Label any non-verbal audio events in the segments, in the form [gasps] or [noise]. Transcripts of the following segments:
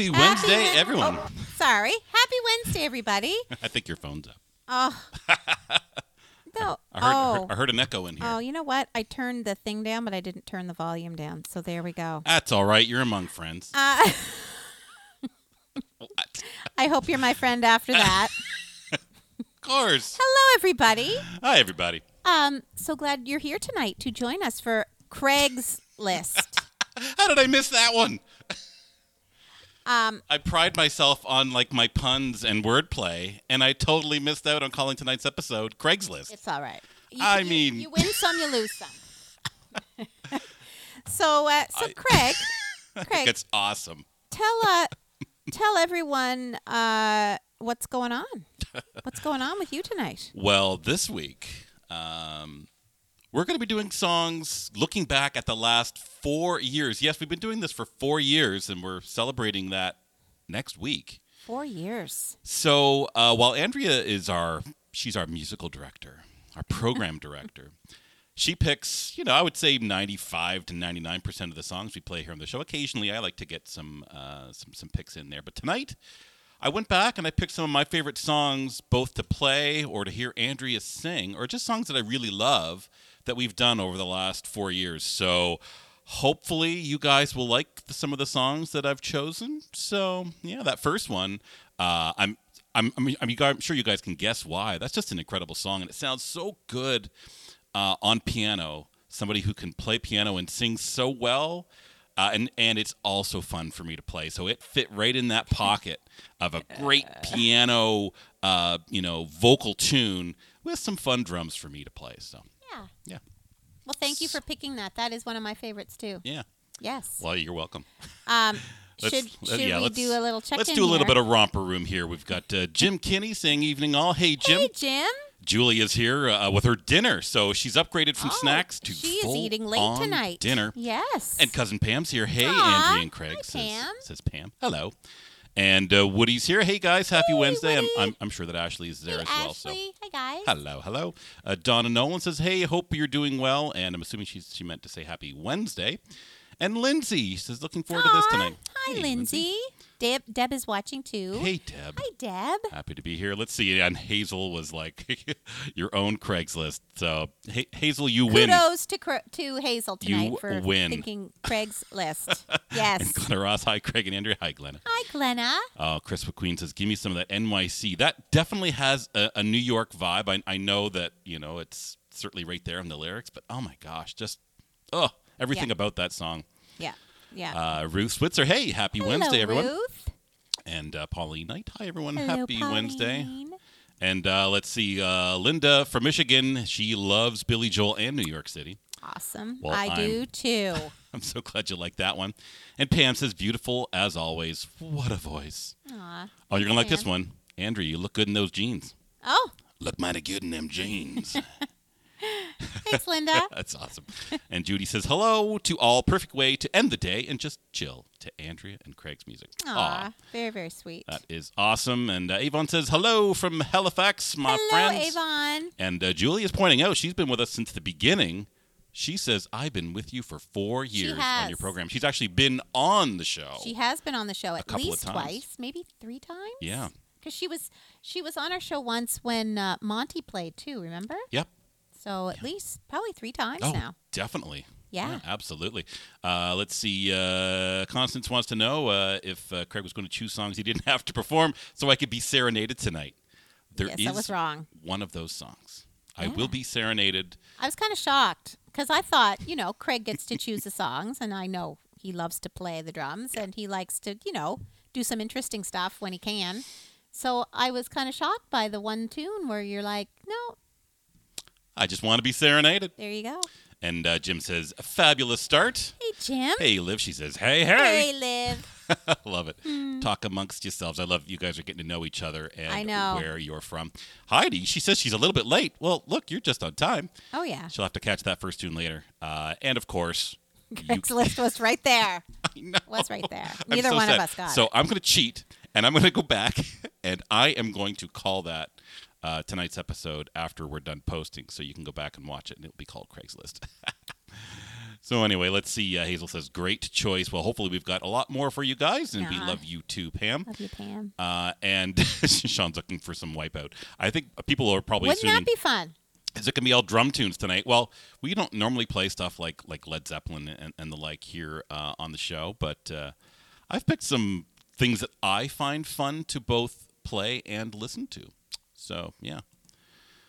Happy Wednesday, Happy oh, everyone. Oh, sorry. Happy Wednesday, everybody. [laughs] I think your phone's up. Oh. [laughs] no. I heard, oh. I, heard, I heard an echo in here. Oh, you know what? I turned the thing down, but I didn't turn the volume down. So there we go. That's all right. You're among friends. Uh, [laughs] what? I hope you're my friend after that. of course. Hello, everybody. Hi, everybody. Um, so glad you're here tonight to join us for Craig's List. How did I miss that one? Um, I pride myself on like my puns and wordplay, and I totally missed out on calling tonight's episode Craigslist. it's all right. You, I you- mean- you win some, you lose some. [laughs] so, uh, so I- Craig, [laughs] Craig, It's awesome. tell uh, [laughs] tell everyone uh, what's going on. What's going on with you tonight? Well, this week, um, we're going to be doing songs looking back at the last four years. Yes, we've been doing this for four years, and we're celebrating that next week. Four years. So uh, while Andrea is our, she's our musical director, our program [laughs] director. She picks, you know, I would say 95 to 99 percent of the songs we play here on the show. Occasionally, I like to get some uh, some some picks in there, but tonight. I went back and I picked some of my favorite songs, both to play or to hear Andrea sing, or just songs that I really love that we've done over the last four years. So hopefully you guys will like the, some of the songs that I've chosen. So yeah, that first one, uh, I'm. I'm, I'm, I'm, I'm sure you guys can guess why. That's just an incredible song, and it sounds so good uh, on piano. Somebody who can play piano and sing so well, uh, and and it's also fun for me to play. So it fit right in that pocket of a great [laughs] piano, uh, you know, vocal tune with some fun drums for me to play. So Yeah. yeah, Well, thank you for picking that. That is one of my favorites too. yeah. Yes. Well, you're welcome. Um, [laughs] Let's- should should yeah, we do a little check Let's do a little here? bit of romper room here. We've got uh, Jim Kinney saying evening all. Hey Jim, Hey, Jim. Julia's here uh, with her dinner, so she's upgraded from Oh, snacks to she is full eating late on tonight. dinner. Yes. And cousin Pam's here. Hey, Aw, Andrea and Craig hi, says, Pam. says Pam. Hello. And uh, Woody's here. Hey guys, happy Hey, Wednesday. I'm, I'm, I'm sure that Ashley is there hey, as well. So Hi, guys. hello, hello. Uh, Donna Nolan says, "Hey, hope you're doing well." And I'm assuming she's she meant to say happy Wednesday. And Lindsay says, "Looking forward to this tonight." Hi, Hey, Lindsay. Deb, Deb is watching too. Hey, Deb. Hi, Deb. Happy to be here. Let's see. And Hazel was like [laughs] your own Craigslist. So Ha- Hazel, you win. Kudos to Cra- to Hazel tonight You for win. thinking Craig's list. [laughs] And Yes. Glenna Ross, hi Craig and Andrea, hi Glenna. Hi, Glenna. Oh, Chris McQueen says, "Give me some of that NYC." That definitely has a, a New York vibe. I, I know that you know it's certainly right there in the lyrics, but oh my gosh, just oh everything Yeah. about that song. Yeah. Yeah. Uh, Ruth Switzer, hey, happy Hello, Wednesday, everyone. Ruth. And uh, Pauline Knight, hi everyone, Hello, happy Wednesday. And uh, let's see, uh, Linda from Michigan, she loves Billy Joel and New York City. Awesome. Well, I do I'm- [laughs] too. I'm so glad you like that one. And Pam says, beautiful as always. What a voice. Aw. Oh, you're gonna like this one, Andrew. You look good in those jeans. Oh, Look mighty good in them jeans. [laughs] [laughs] thanks, Linda. [laughs] That's awesome. And Judy says, hello to all. Perfect way to end the day and just chill to Andrea and Craig's music. Aw, very, very sweet. That is awesome. And uh, Avon says, hello from Halifax, my friends. Hello, friends. Avon. And uh, Julie is pointing out she's been with us since the beginning. She says, I've been with you for four years on your program. She's actually been on the show. She has been on the show at least twice, maybe three times. yeah. because she was she was on our show once when uh, Monty played too. Remember? Yep. So at least probably three times Oh, now. definitely. Yeah. absolutely. Uh, let's see. Uh, Constance wants to know uh, if uh, Craig was going to choose songs he didn't [laughs] have to perform so I could be serenaded tonight. There is yes, I was wrong. one of those songs. I will be serenaded. I was kind of shocked because I thought, you know, Craig gets to choose the songs, and I know he loves to play the drums and he likes to, you know, do some interesting stuff when he can. So I was kind of shocked by the one tune where you're like, no, I just want to be serenaded. there you go. And uh, Jim says, a fabulous start. Hey, Jim. Hey, Liv, she says, hey, hey. Hey, Liv. [laughs] Love it. Talk amongst yourselves. I love you guys are getting to know each other and I know. where you're from. Heidi, she says she's a little bit late. Well, look, you're just on time. Oh, yeah. She'll have to catch that first tune later. Uh, and of course, [laughs] you list was right there. [laughs] I know. Was right there. Neither so one sad. of us got So it. I'm going to cheat and I'm going to go back and I am going to call that uh, tonight's episode after we're done posting. So you can go back and watch it and it'll be called Craigslist. [laughs] so anyway, let's see. Uh, Hazel says, great choice. Well, hopefully we've got a lot more for you guys and we love you too, Pam. Love you, Pam. Uh, and [laughs] Sean's looking for some wipeout. I think people are probably Wouldn't assuming that be fun? is it gonna be all drum tunes tonight? Well, we don't normally play stuff like like Led Zeppelin and, and the like here uh, on the show, but uh, I've picked some things that I find fun to both play and listen to. So yeah.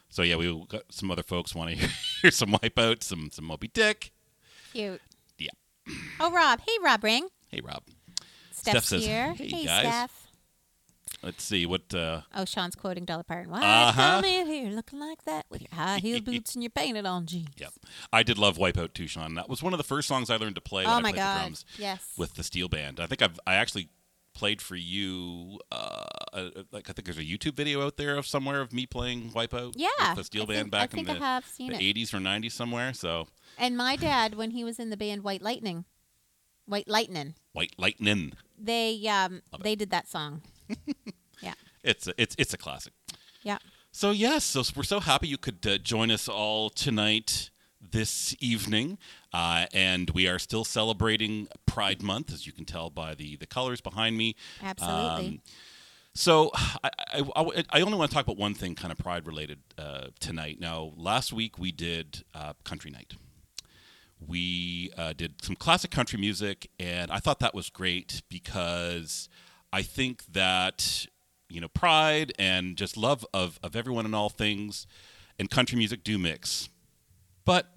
So yeah, we got some other folks want to [laughs] hear some Wipeout, some some Moby Dick. Cute. Yeah. Oh, Rob. Hey, Rob Ring. Hey Rob. Steph's says, here. "Hey, guys." Steph. Let's see what. Uh, Oh, Sean's quoting Dolly Parton. Why Uh-huh. come in here looking like that with your high heel boots and your painted on jeans? Yep. I did love Wipeout too, Sean. That was one of the first songs I learned to play when Oh I my played God. the drums Yes. with the steel band. I think I've I actually played for you. Uh, uh, like I think there's a YouTube video out there of somewhere of me playing Wipeout. yeah. with the steel I band think, back in the, I have seen the 80s or 90s somewhere. So And my dad, when he was in the band White Lightning, White Lightning, White Lightning. they um Love it. they did that song. [laughs] Yeah. It's a, it's it's a classic. Yeah. So yes, so we're so happy you could uh, join us all tonight, this evening, uh, and we are still celebrating Pride Month, as you can tell by the the colors behind me. Absolutely. Um, so I, I, I- only want to talk about one thing, kind of pride related, uh, tonight. Now, last week we did uh, country night. We uh, did some classic country music, and I thought that was great because I think that you know pride and just love of of everyone and all things, and country music do mix. But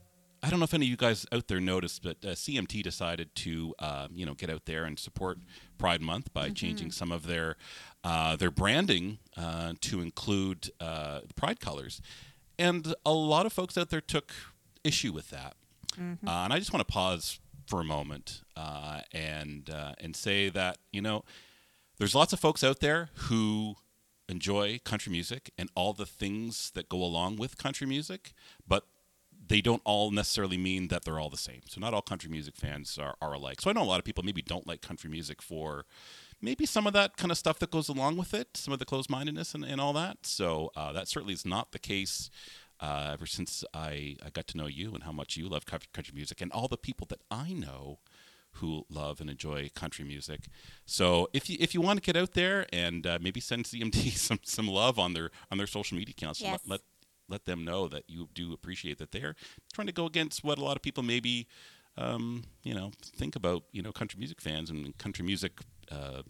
I don't know if any of you guys out there noticed, but uh, CMT decided to, uh, you know, get out there and support Pride Month by changing some of their uh, their branding uh, to include uh, Pride colors, and a lot of folks out there took issue with that. Uh, and I just want to pause for a moment uh, and uh, and say that you know there's lots of folks out there who enjoy country music and all the things that go along with country music, but they don't all necessarily mean that they're all the same. So not all country music fans are, are alike. So I know a lot of people maybe don't like country music for maybe some of that kind of stuff that goes along with it, some of the closed mindedness and, and all that. So uh, that certainly is not the case. Uh, ever since I, I got to know you and how much you love country music, and all the people that I know who love and enjoy country music. So if you if you want to get out there and uh, maybe send CMT [laughs] some some love on their on their social media accounts, Yes. let, let let them know that you do appreciate that they're trying to go against what a lot of people maybe um, you know think about you know country music fans and country music uh,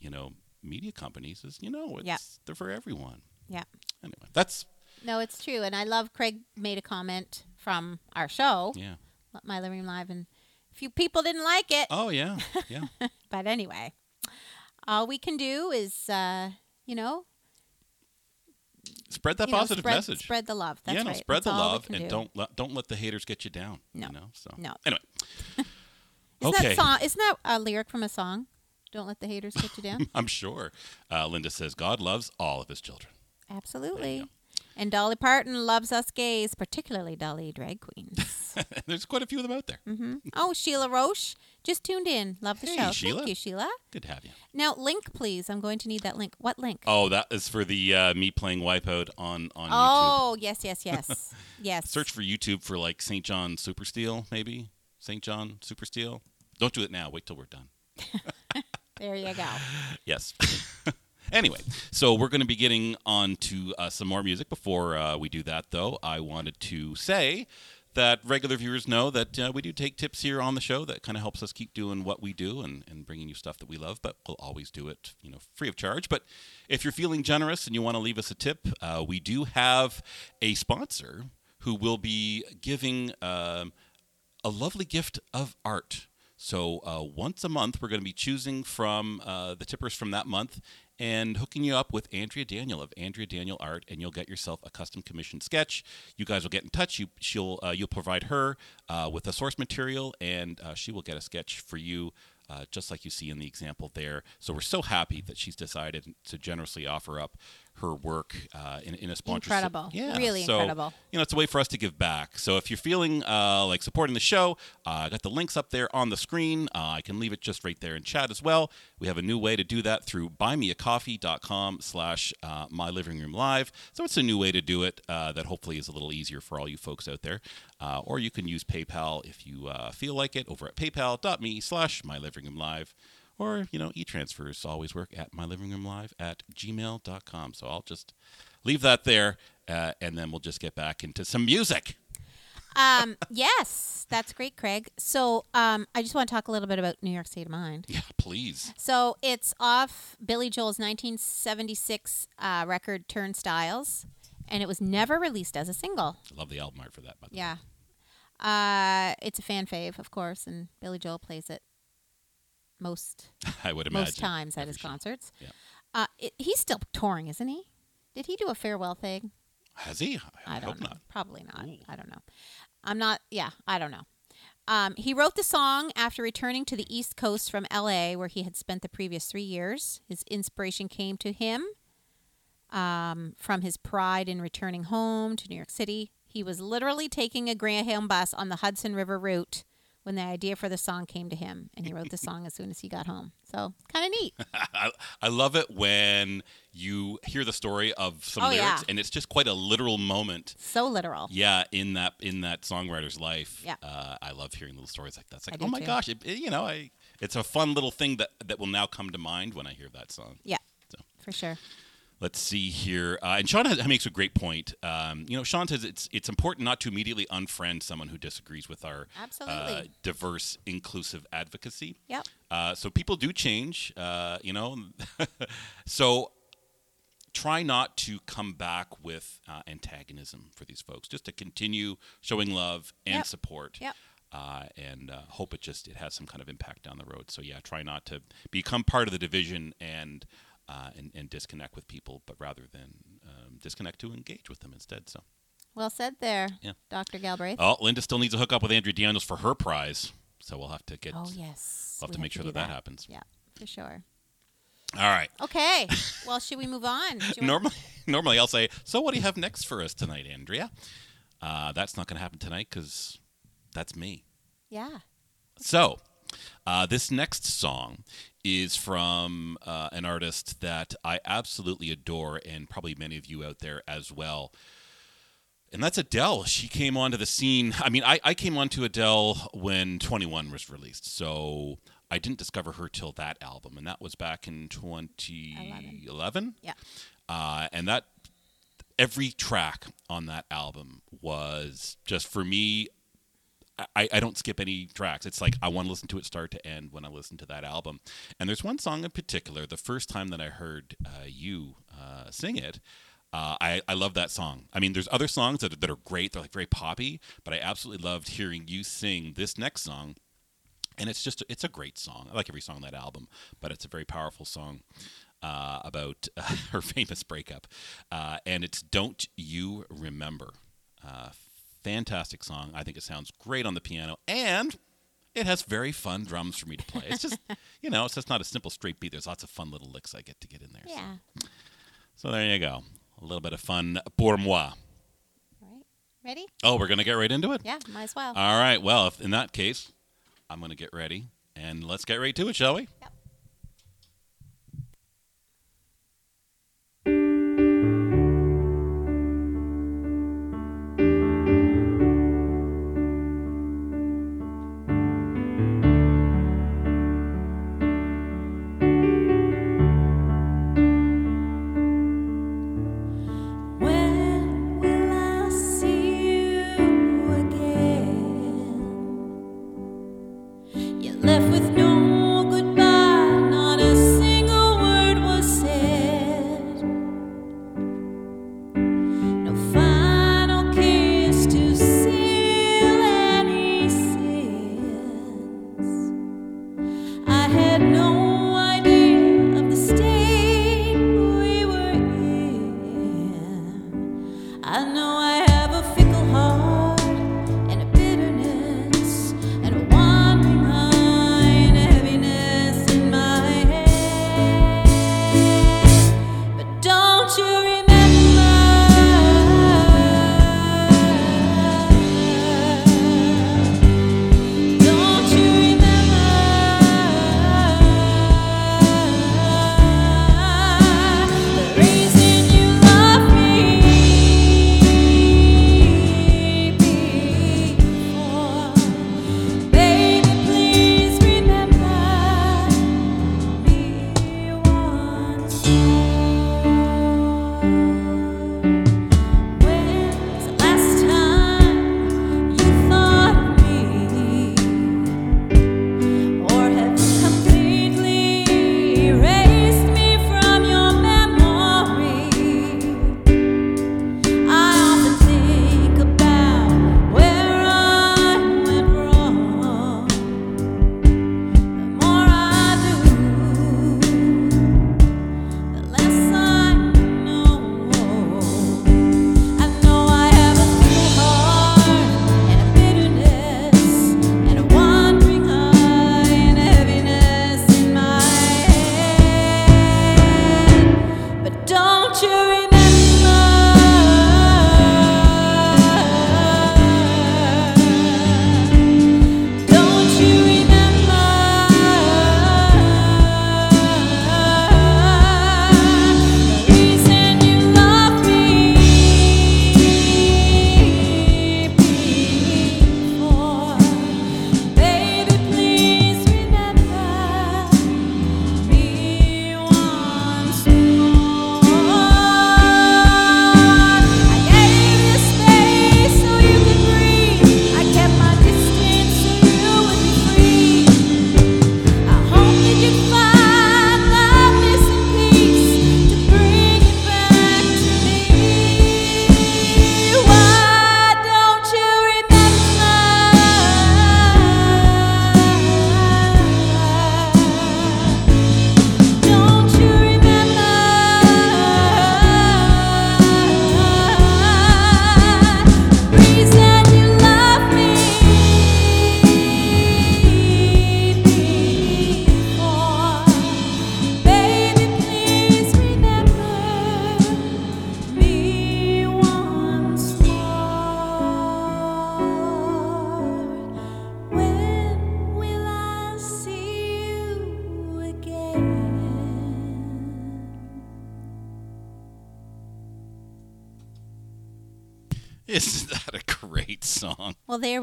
you know media companies is you know it's Yeah. they're for everyone. Yeah. Anyway, that's No, it's true. And I love Craig made a comment from our show, yeah. My Living Live, and a few people didn't like it. Oh yeah, [laughs] yeah. But anyway, all we can do is, uh, you know, spread that you know, positive spread, message. Spread the love. That's yeah, no, right. spread That's the love and do. don't let don't let the haters get you down. No. You know. So No. anyway, [laughs] Isn't okay. that song? Isn't that a lyric from a song? Don't let the haters get you down. [laughs] I'm sure. Uh, Linda says God loves all of his children. Absolutely. And Dolly Parton loves us gays, particularly Dolly drag queens. [laughs] There's quite a few of them out there. hmm Oh, Sheila Roche just tuned in. Love the Hey, show. Sheila. Thank you, Sheila. Good to have you. Now, link, please. I'm going to need that link. What link? Oh, that is for the uh, me playing Wipeout on on YouTube. Oh, yes, yes, yes. [laughs] yes. Search for YouTube for like St. John Super Steel, maybe St. John Super Steel. Don't do it now. Wait till we're done. [laughs] There you go. Yes. Anyway, so we're going to be getting on to uh, some more music. Before uh, we do that, though, I wanted to say that regular viewers know that uh, we do take tips here on the show that kind of helps us keep doing what we do and, and bringing you stuff that we love, but we'll always do it, you know, free of charge. But if you're feeling generous and you want to leave us a tip, uh, we do have a sponsor who will be giving um, a lovely gift of art. So uh, once a month, we're going to be choosing from uh, the tippers from that month and hooking you up with Andrea Daniel of Andrea Daniel Art, and you'll get yourself a custom commissioned sketch. You guys will get in touch. You she'll uh, you'll provide her uh, with the source material, and uh, she will get a sketch for you. Uh, just like you see in the example there. So we're so happy that she's decided to generously offer up her work uh, in, in a sponsorship. Incredible. Yeah, Really so, incredible. you know, it's a way for us to give back. So if you're feeling uh, like supporting the show, uh, I got the links up there on the screen. Uh, I can leave it just right there in chat as well. We have a new way to do that through buymeacoffee.com slash uh, my living room live. So it's a new way to do it uh, that hopefully is a little easier for all you folks out there. Uh, or you can use PayPal if you uh, feel like it over at paypal.me slash my living room live. Or, you know, e-transfers always work at my living room live at gmail.com. So I'll just leave that there, uh, and then we'll just get back into some music. Um, [laughs] yes, that's great, Craig. So um, I just want to talk a little bit about New York State of Mind. Yeah, please. So it's off Billy Joel's 1976 uh, record Turnstiles, and it was never released as a single. I love the album art for that. By the way. Yeah. Uh, it's a fan fave, of course, and Billy Joel plays it most [laughs] I would imagine most times at his show. concerts. Yeah. Uh, it, he's still touring, isn't he? Did he do a farewell thing? Has he? I, I don't hope know. not. Probably not. Ooh. I don't know. I'm not. Yeah, I don't know. Um, he wrote the song after returning to the East Coast from L.A., where he had spent the previous three years. His inspiration came to him um, from his pride in returning home to New York City. He was literally taking a Greyhound bus on the Hudson River route when the idea for the song came to him, and he wrote the song as soon as he got home. So kind of neat. [laughs] I, I love it when you hear the story of some Oh, lyrics, yeah. and it's just quite a literal moment. So literal. Yeah, in that in that songwriter's life. Yeah. uh, I love hearing little stories like that. It's like, do oh my too. gosh, it, it- you know, I, it's a fun little thing that that will now come to mind when I hear that song. Yeah, So. for sure. Let's see here. Uh, and Sean has, makes a great point. Um, you know, Sean says it's it's important not to immediately unfriend someone who disagrees with our uh, diverse, inclusive advocacy. Yep. Uh, so people do change, uh, you know. [laughs] so try not to come back with uh, antagonism for these folks. Just to continue showing love and Yep. support. Yep. Uh, and uh, hope it just it has some kind of impact down the road. So yeah, try not to become part of the division and uh, and, and disconnect with people, but rather than um, disconnect to engage with them instead. So Well said there, Yeah. Dr. Galbraith. oh, Linda still needs to hook up with Andrew Daniels for her prize. So we'll have to get. Oh yes. We'll have we to make sure do that that happens. Yeah, for sure. All right. Okay. [laughs] well, should we move on? Do you want- Normally, [laughs] normally I'll say, "So, what do you have next for us tonight, Andrea?" Uh, that's not going to happen tonight because that's me. Yeah. So, uh, this next song is from uh, an artist that I absolutely adore, and probably many of you out there as well. And that's Adele. She came onto the scene. I mean, I, I came onto Adele when 21 was released. So I didn't discover her till that album. And that was back in 2011. Yeah. Uh, and that, every track on that album was just for me, I, I don't skip any tracks. It's like I want to listen to it start to end when I listen to that album. And there's one song in particular, the first time that I heard uh, you uh, sing it, uh, I, I love that song. I mean, there's other songs that, that are great. They're like very poppy, but I absolutely loved hearing you sing this next song. And it's just, it's a great song. I like every song on that album, but it's a very powerful song uh, about uh, [laughs] her famous breakup. Uh, and it's Don't You Remember. Fantastic song. I think it sounds great on the piano. And it has very fun drums for me to play. It's just, [laughs] you know, it's just not a simple straight beat. There's lots of fun little licks I get to get in there. So- Yeah. So, there you go. A little bit of fun pour moi. All right. Ready? Oh, we're going to get right into it? Yeah. Might as well. All right. Well, if, in that case, I'm going to get ready. And let's get right to it, shall we? Yep.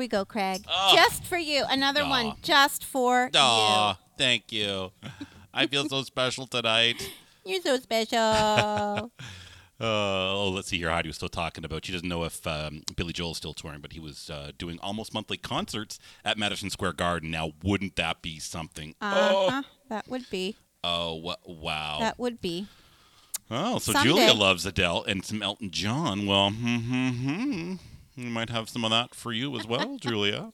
We go, Craig. Oh. Just for you. Another Aw. one just for Aw, thank you. I feel so special tonight. you. [laughs] You're so special. [laughs] Uh, oh, let's see here. Heidi was still talking about. She doesn't know if um, Billy is still touring, but he was uh, doing almost monthly concerts at Madison Square Garden. Now, wouldn't that be something? Uh-huh. That would be. Oh, wow. That would be. oh, so Someday. Julia loves Adele and some Elton John. Well, hmm, hmm, hmm. We might have some of that for you as well, [laughs] Julia.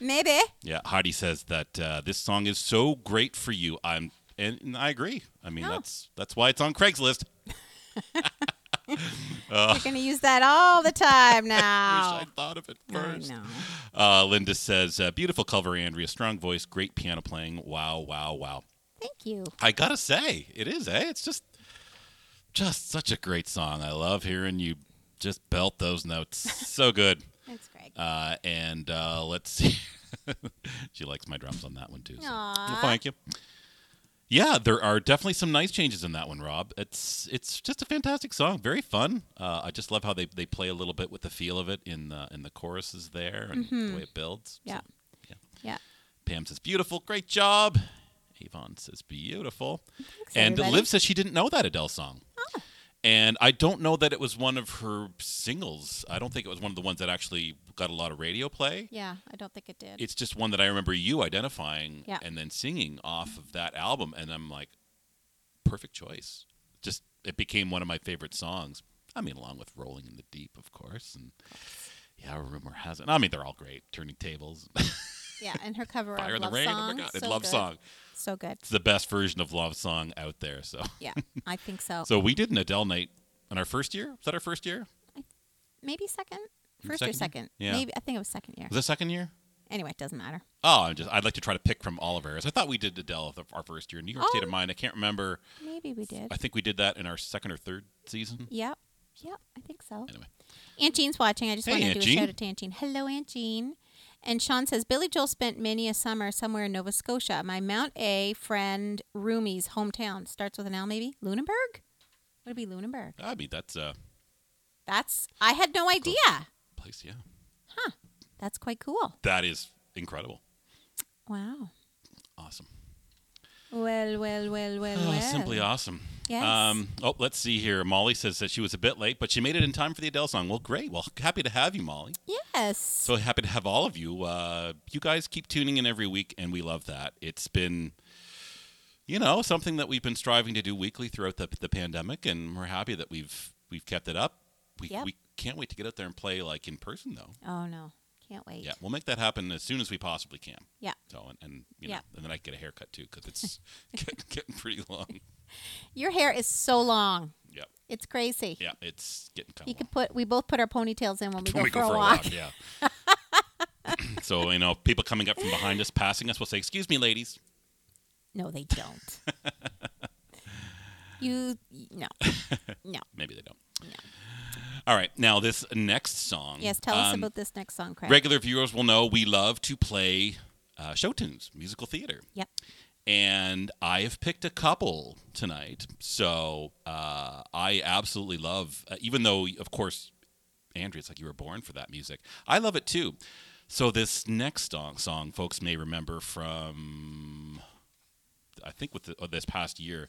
Maybe. Yeah, Heidi says that uh, this song is so great for you. I'm, and, and I agree. I mean, Oh. that's that's why it's on Craigslist. [laughs] You're going to use that all the time now. [laughs] I Wish I thought of it I first. know. Uh, Linda says, uh, beautiful cover, Andrea. Strong voice, great piano playing. Wow, wow, wow. Thank you. I gotta say, it is, eh? It's just, just such a great song. I love hearing you just belt those notes. so good. [laughs] Thanks, Craig. Uh, and uh, let's see. [laughs] she likes my drums on that one too. so- Well, thank you. Yeah, there are definitely some nice changes in that one, Rob. It's it's just a fantastic song, very fun. Uh, I just love how they, they play a little bit with the feel of it in the in the choruses there and the way it builds. So, Yeah. yeah. Yeah. Pam says beautiful, great job. Avon says beautiful, and everybody. Liv says she didn't know that Adele song. And I don't know that it was one of her singles. I don't think it was one of the ones that actually got a lot of radio play. Yeah, I don't think it did. It's just one that I remember you identifying Yeah. and then singing off of that album, and I'm like, perfect choice. Just it became one of my favorite songs. I mean, along with "Rolling in the Deep," of course, and yeah, rumor has it. I mean, they're all great. Turning tables, [laughs] yeah, and her cover Fire of in the Love Rain. Song. oh my god, so love good. song. So good. It's the best version of love song out there. So, Yeah, I think so. so we did an Adele night in our first year. Was that our first year? Maybe second, first Second or year? second. Yeah. Maybe I think it was second year. Was it second year? Anyway, it doesn't matter. Oh, I'm just I'd like to try to pick from all of ours. I thought we did Adele the, our first year. New York State Oh. of Mind. I can't remember. Maybe we did. I think we did that in our second or third season. Yep. Yep, I think so. Anyway. Aunt Jean's watching. I just Hey, want to Aunt do a shout out to Aunt Jean. Hello, Aunt Jean. And Sean says Billy Joel spent many a summer somewhere in Nova Scotia. My Mount A friend Rumi's hometown starts with an L, maybe Lunenburg. Would it be Lunenburg? I mean, that's a That's I had no idea. place. Yeah, Huh. That's quite cool. that is incredible. Wow. Awesome. Well, well, well, well, Oh, well. simply awesome. Yes. Um, oh, let's see here. Molly says that she was a bit late, but she made it in time for the Adele song. Well, great. Well, happy to have you, Molly. Yes. So happy to have all of you. Uh, you guys keep tuning in every week, and we love that. It's been, you know, something that we've been striving to do weekly throughout the, the pandemic, and we're happy that we've we've kept it up. We Yep. we can't wait to get out there and play like in person, though. oh no, can't wait. Yeah, we'll make that happen as soon as we possibly can. Yeah. So and, and you know, Yeah. and then I can get a haircut too because it's [laughs] getting, getting pretty long. [laughs] Your hair is so long. Yep. It's crazy. Yeah, it's getting You could put. We both put our ponytails in when we, [laughs] go, we for, go for a walk. walk. Yeah. so you know, people coming up from behind us, passing us, will say, "Excuse me, ladies." No, they don't. you no, no. Maybe they don't. No. All right, now this next song. Yes, tell us um, about this next song, Craig. Regular viewers will know we love to play uh, show tunes, musical theater. Yep. and I have picked a couple tonight. So uh, I absolutely love, uh, even though, of course, Andrea, it's like you were born for that music. I love it too. So this next song, song folks may remember from, I think with the, oh, this past year,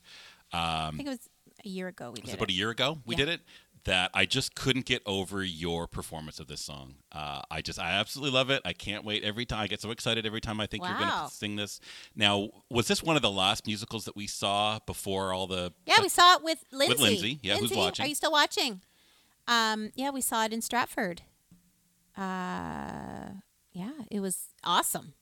I think it was a year ago we was did it about a year ago we Yeah. did it that i just couldn't get over your performance of this song uh, i just i absolutely love it i can't wait every time i get so excited every time i think you're going to sing this now was this one of the last musicals that we saw before all the Yeah, we saw it with Lindsay. With Lindsay, yeah, who's watching. Are you still watching? Um, yeah, we saw it in Stratford. Uh, yeah, it was awesome.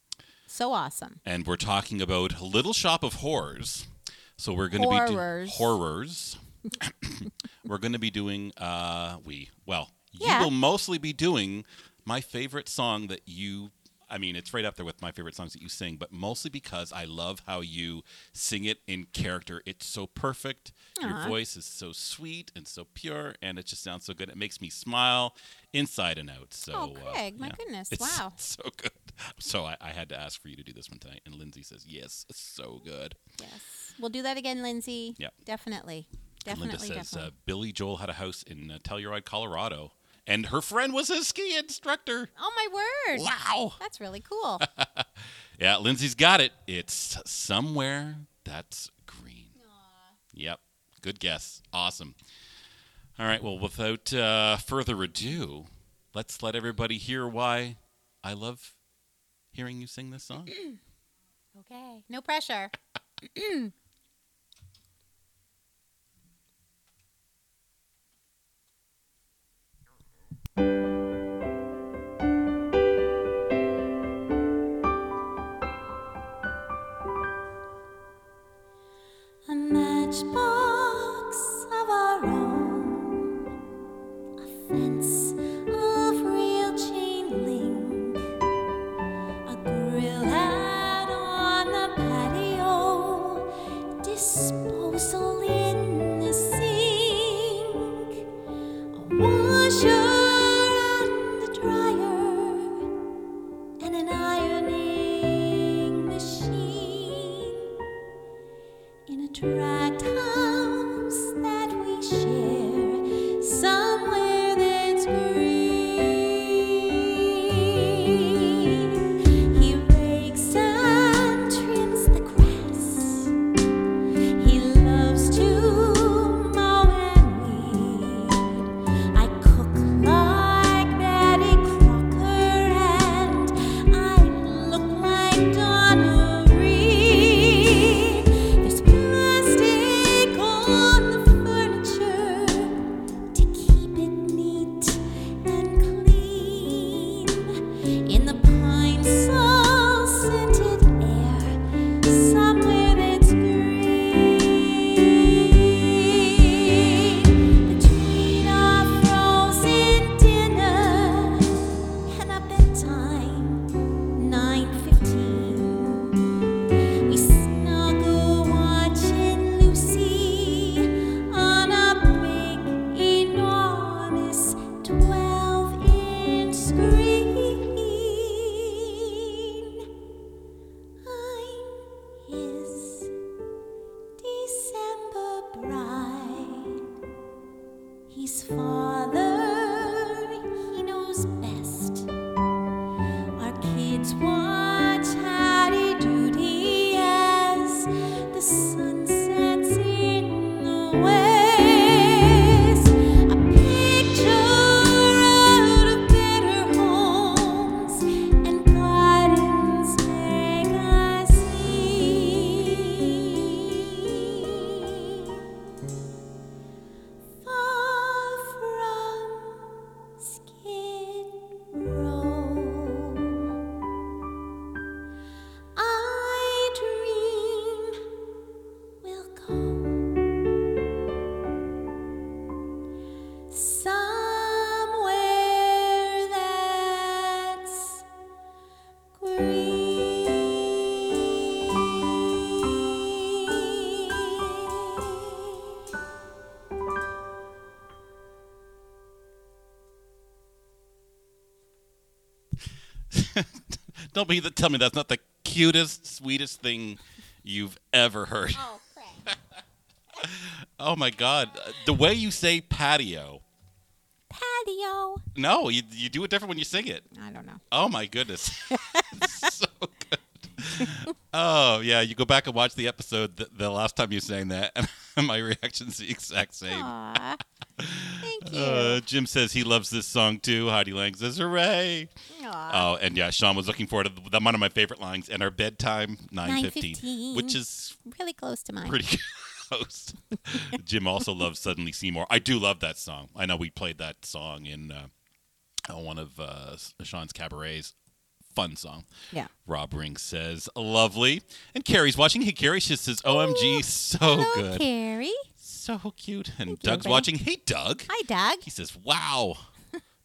So awesome. and we're talking about little shop of horrors so we're going to be Horrors. do- horrors [coughs] we're going to be doing uh we well Yeah. you will mostly be doing my favorite song that you I mean, it's right up there with my favorite songs that you sing, but mostly because I love how you sing it in character. It's so perfect. Your voice is so sweet and so pure, and it just sounds so good. It makes me smile inside and out. So, Oh, uh, my yeah. goodness, It's wow. [laughs] so good. So I, I had to ask for you to do this one tonight, and Lindsay says yes, so good. Yes, we'll do that again, Lindsay. Yep. Definitely, definitely, Linda says definitely. uh, Billy Joel had a house in uh, Telluride, Colorado, And her friend was a ski instructor. Oh my word! Wow. That's really cool. [laughs] Yeah, Lindsay's got it. It's somewhere that's green. Yep. Good guess. Awesome. All right. Well, without uh, further ado, let's let everybody hear why I love hearing you sing this song. [clears throat] okay, no pressure. [clears throat] A Don't be tell me that's not the cutest, sweetest thing you've ever heard. Oh crap! [laughs] Oh my God. The way you say patio. Patio. No, you, you do it different when you sing it. I don't know. Oh my goodness. [laughs] [laughs] Oh yeah, you go back and watch the episode the, the last time you sang that, and [laughs] my reaction's the exact same. Aw. Thank [laughs] you. Uh, Jim says he loves this song too. Heidi Lang says hooray. Aw. Oh, and yeah, Sean was looking forward to the, one of my favorite lines. And our bedtime nine fifteen, which is really close to mine. pretty close. Jim also loves Suddenly Seymour. I do love that song. I know we played that song in uh, uh, one of uh, Sean's cabarets. Fun song. Yeah. Rob Ring says lovely, and Carrie's watching. Hey, Carrie, she says, "OMG, so Hello, good, Carrie. so cute." And Thank Doug's everybody. watching. Hey, Doug. Hi, Doug. He says, "Wow."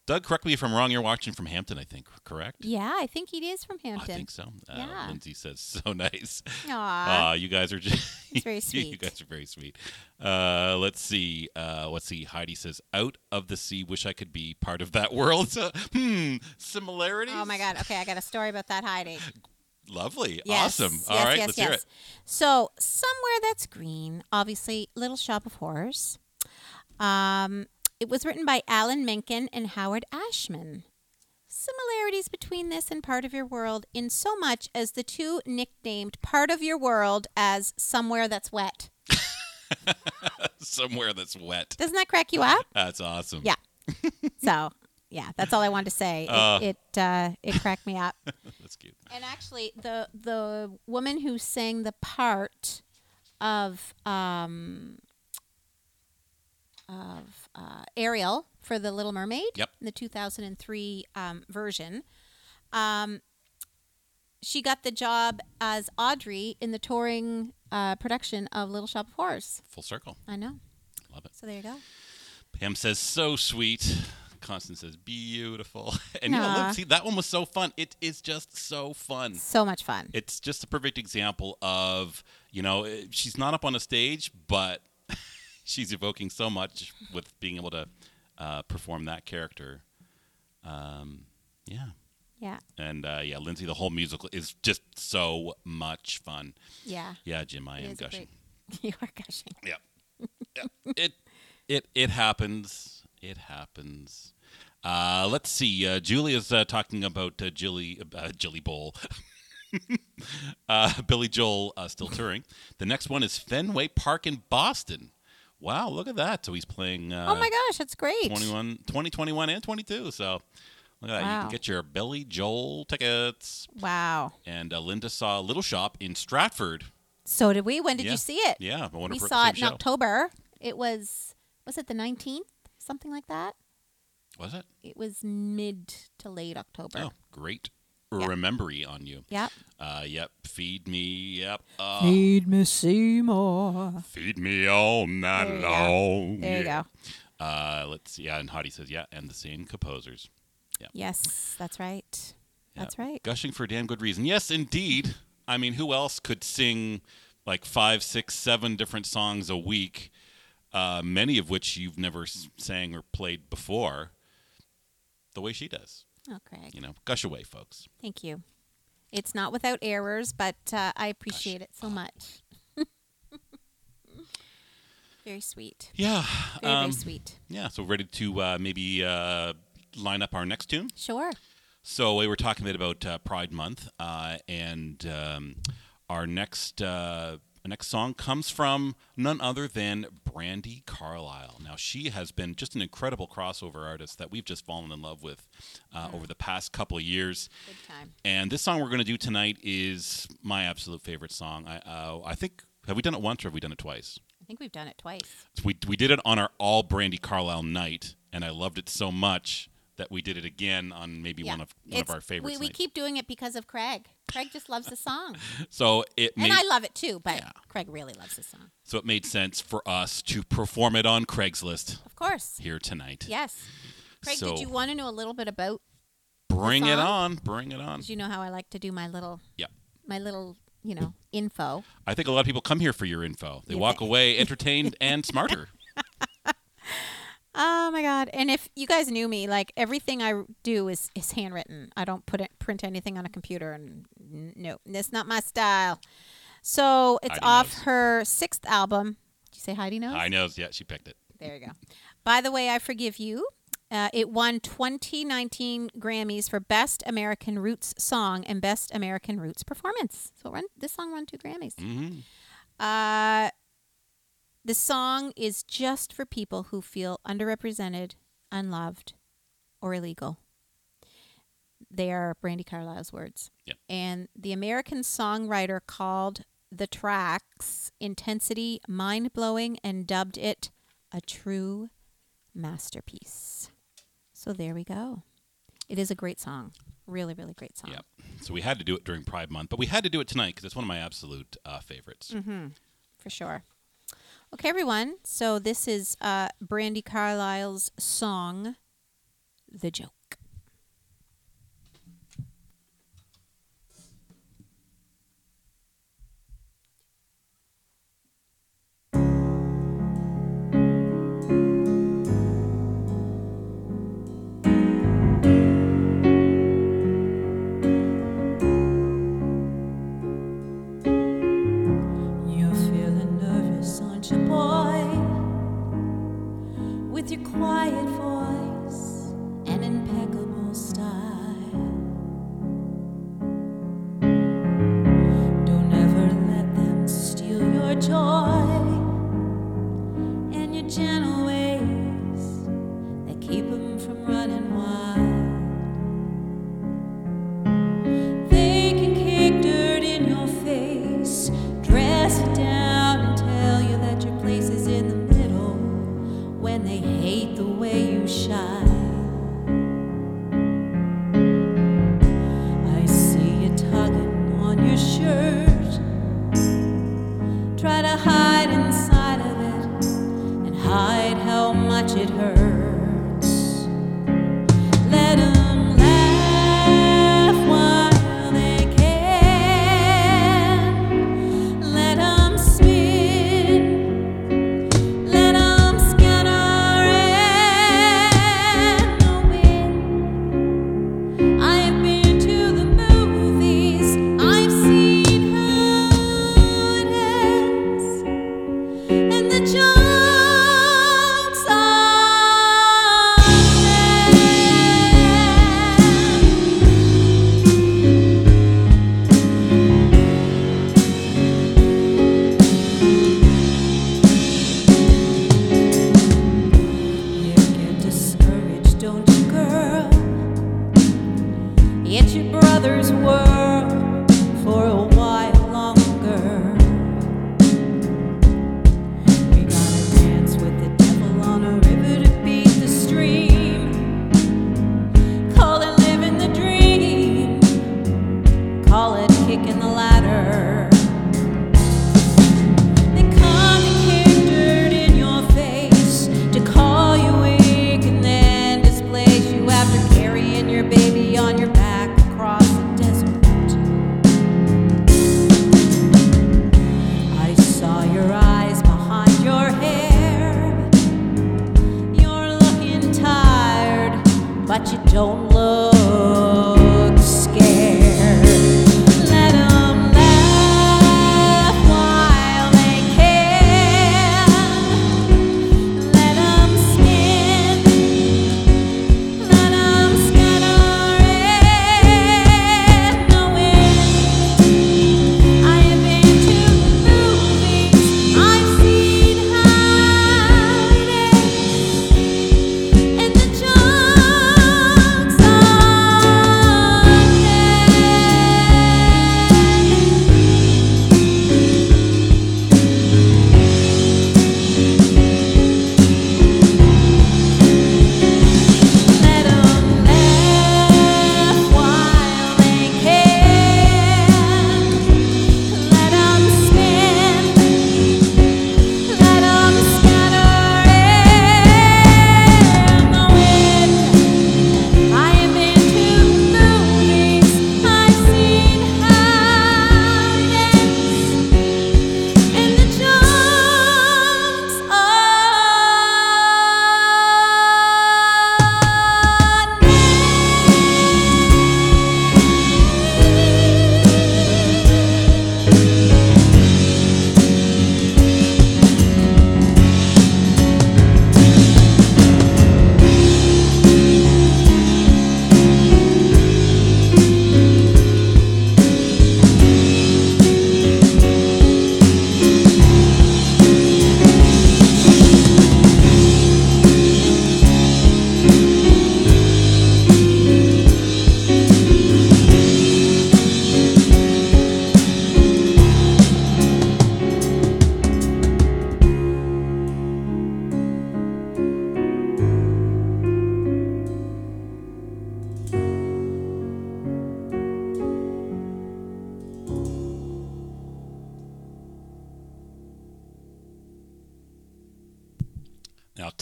Doug, correct me if I'm wrong. You're watching from Hampton, I think. Correct? Yeah, I think he is from Hampton. I think so. Uh, Yeah. Lindsay says, "So [laughs] nice." Aw. Uh, you guys are just [laughs] It's very [laughs] sweet. you guys are very sweet. Uh, let's see. Uh, let's see. Heidi says, "Out of the sea, wish I could be part of that world." So, hmm, similarities. oh my God. Okay, I got a story about that Heidi. Lovely. Yes, Awesome. Yes, All right, yes, let's hear it. So somewhere that's green, obviously, Little Shop of Horrors. Um, it was written by Alan Menken and Howard Ashman. Similarities between this and Part of Your World in so much as the two nicknamed Part of Your World as Somewhere That's Wet. [laughs] Somewhere that's wet. Doesn't that crack you up? That's awesome. Yeah. so, yeah, that's all I wanted to say. It Uh. it, uh, it cracked me up. [laughs] That's cute. And actually, the the woman who sang the part of um, of uh, Ariel for the Little Mermaid, Yep. in the 2003 um, version, um, she got the job as Audrey in the touring uh, production of Little Shop of Horrors. Full circle. I know. I love it. So there you go. Pam says, so sweet. Constance says, beautiful. [laughs] And you know, look, see, that one was so fun. It is just so fun. So much fun. It's just a perfect example of, you know, eh, she's not up on a stage, but she's evoking so much with being able to uh, perform that character. Um, yeah. yeah. And uh, yeah, Lindsay, the whole musical is just so much fun. Yeah. Yeah, Jim, I It am gushing. great- [laughs] You are gushing. Yeah. [laughs] yeah. It it it happens. It happens. Uh, let's see. Uh, Julia's uh, talking about uh, Jilly uh, Jilly Bowl. [laughs] uh, Billy Joel uh, still touring. The next one is Fenway Park in Boston. Wow, look at that. So he's playing uh, oh my gosh, that's great. 21, 2021 and 22. So look at that. You can get your Billy Joel tickets. Wow. And uh, Linda saw a Little Shop in Stratford. So did we. When did Yeah. you see it? Yeah, I wonder we saw it in show. October. It was was it the nineteenth, something like that. Was it? It was mid to late October. Oh, great Yeah. remembery on you. Yep. Uh, yep. Feed me. Yep. Uh, Feed me Seymour. feed me all night There you go. long. There you go. Uh, let's see. Yeah, and Hottie says, yeah, and the same composers. Yes, that's right. Yeah. That's right. Gushing for a damn good reason. Yes, indeed. I mean, who else could sing like five, six, seven different songs a week, uh, many of which you've never s- sang or played before, the way she does? Oh, Craig. You know, gush away, folks. Thank you. It's not without errors, but uh, I appreciate it so much. [laughs] very sweet. Yeah. Very, um, very sweet. Yeah. So ready to uh, maybe uh, line up our next tune. Sure. So we were talking a bit about uh, Pride Month, uh, and um, our next uh, next song comes from none other than Brandi Carlile. Now she has been just an incredible crossover artist that we've just fallen in love with uh, over the past couple of years. Big time. And this song we're going to do tonight is my absolute favorite song. I uh, I think have we done it once or have we done it twice? I think we've done it twice. We we did it on our all Brandi Carlile night, and I loved it so much that we did it again on maybe one of one of our favorites. We, we keep doing it because of Craig. Craig just loves the song. [laughs] So it made and I love it too, but Yeah. Craig really loves the song. so it made sense for us to perform it on Craigslist Of course. here tonight. Yes. Craig, So- did you want to know a little bit about Bring it on, bring it on. You know how I like to do my little Yep. my little, you know, info? I think a lot of people come here for your info. They You walk away [laughs] entertained and smarter. [laughs] Oh my god. And if you guys knew me, like everything I do is is handwritten. I don't put it print anything on a computer and n- no, that's not my style. So, it's Heidi off knows. her 6th album. Did you say Heidi knows? I knows. Yeah, she picked it. There you go. By the way, I Forgive You. Uh, it won 2019 Grammys for Best American Roots Song and Best American Roots Performance. So run, this song won two Grammys. hmm Uh, the song is just for people who feel underrepresented, unloved, or illegal. They are Brandi Carlile's words. Yep. And the American songwriter called the tracks intensity mind blowing and dubbed it a true masterpiece. So there we go. It is a great song. Really, really great song. Yep. So we had to do it during Pride Month, but we had to do it tonight because it's one of my absolute uh, favorites. Mm-hmm. For sure. Okay, everyone. So this is uh, Brandi Carlile's song, The Joke.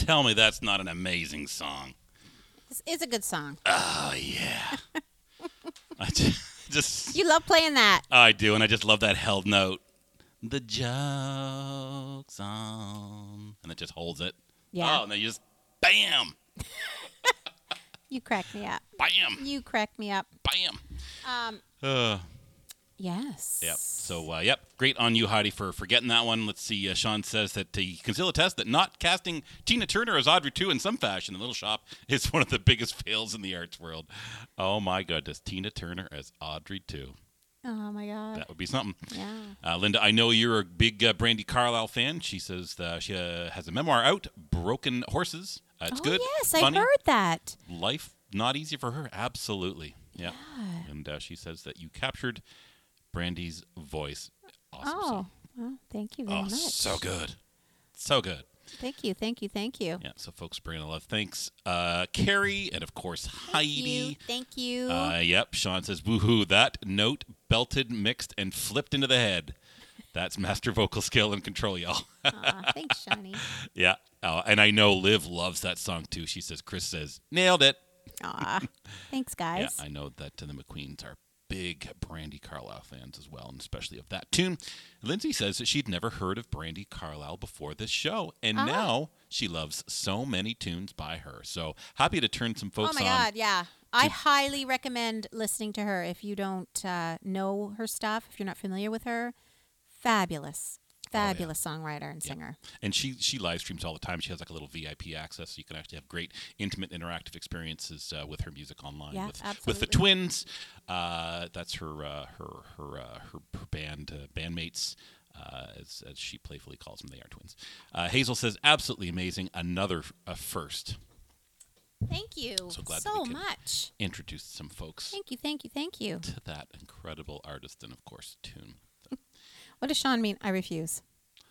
tell me that's not an amazing song. It's, is a good song. Oh yeah. I just, [laughs] just You love playing that. I do, and I just love that held note. The joke song. and it just holds it. Yeah. Oh, and then you just bam. [laughs] you crack me up. Bam. You crack me up. Bam. Um. Uh. Yes. Yep. So, uh, yep. Great on you, Heidi, for, forgetting that one. Let's see. Uh, Sean says that uh, you can still attest that not casting Tina Turner as Audrey 2 in some fashion, The Little Shop, [laughs] is one of the biggest [laughs] fails in the arts world. Oh, my goodness. Tina Turner as Audrey 2. Oh, my God. That would be something. Yeah. Uh, Linda, I know you're a big uh, Brandi Carlile fan. She says uh, she has a memoir out, Broken Horses. it's oh, good. Yes, funny. I heard that. Life not easy for her. Absolutely. Yeah. And she says that you captured Brandi's voice. Awesome. Oh, song. well, thank you very oh, much. so good. So good. Thank you, thank you, thank you. Yeah. So, folks, bringing a love. Thanks, uh, Carrie, and of course Thank you. Heidi. Thank you. Uh, yep. Sean says, "Woohoo! That note belted, mixed, and flipped into the head. That's master vocal skill and control, y'all." Aw, thanks, Shawnee. [laughs] yeah. Uh, and I know Liv loves that song too. She says, "Chris says nailed it." Aw, thanks, [laughs] guys. Yeah. I know that uh, the McQueens are big Brandi Carlile fans as well, and especially of that tune. Lindsay says that she'd never heard of Brandi Carlile before this show, and Ah. now she loves so many tunes by her. So happy to turn some folks. on. oh my on. god, yeah. I highly recommend listening to her if you don't uh, know her stuff, if you're not familiar with her. Fabulous, fabulous songwriter and Yeah. singer. And she she live streams all the time. She has like a little VIP access, so you can actually have great, intimate, interactive experiences uh, with her music online. Yeah, with, with the twins, uh, that's her uh, her her, uh, her her band uh, bandmates. Uh, as, as she playfully calls them, they are twins. Uh, Hazel says, "Absolutely amazing! Another f- a first." Thank you So glad so we much. Introduced some folks Thank you, thank you, thank you. to that incredible artist, and of course, tune. What does Sean mean? I refuse.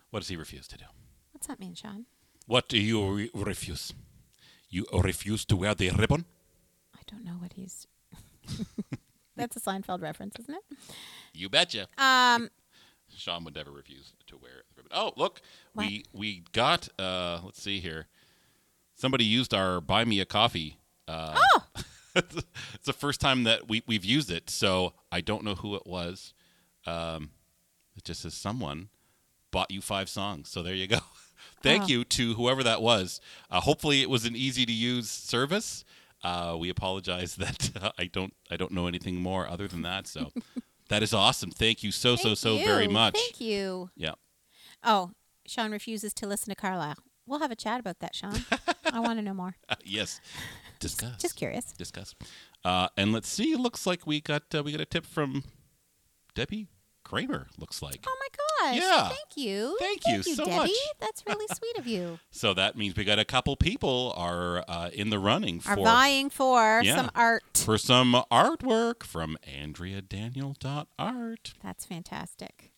What does he refuse to do? What's that mean, Sean? What do you re- refuse? You refuse to wear the ribbon? I don't know what he's. [laughs] That's a Seinfeld reference, isn't it? You betcha. Um, Sean would never refuse to wear the ribbon. Oh, look, we we got. Uh, let's see here. Somebody used our buy me a coffee. Uh, oh, [laughs] it's the first time that we we've used it, so I don't know who it was. Um, just as someone bought you five songs. So there you go. [laughs] Thank Oh. you to whoever that was. Uh, hopefully, it was an easy to use service. Uh, we apologize [laughs] that uh, I don't I don't know anything more other than that. So [laughs] that is awesome. Thank you so so thank so very you. much. Thank you. Yeah. Oh, Sean refuses to listen to Carlile. We'll have a chat about that, Sean. I want to know more. yes. Discuss. Just curious. discuss. Uh, and let's see. Looks like we got uh, we got a tip from Debbie Kramer. Looks like. Oh my gosh. Yeah. Thank you. Thank you so Debbie. much. That's really [laughs] sweet of you. So that means we got a couple people are uh, in the running for. Are vying for Yeah. some art. for some artwork from AndreaDaniel.art. That's fantastic.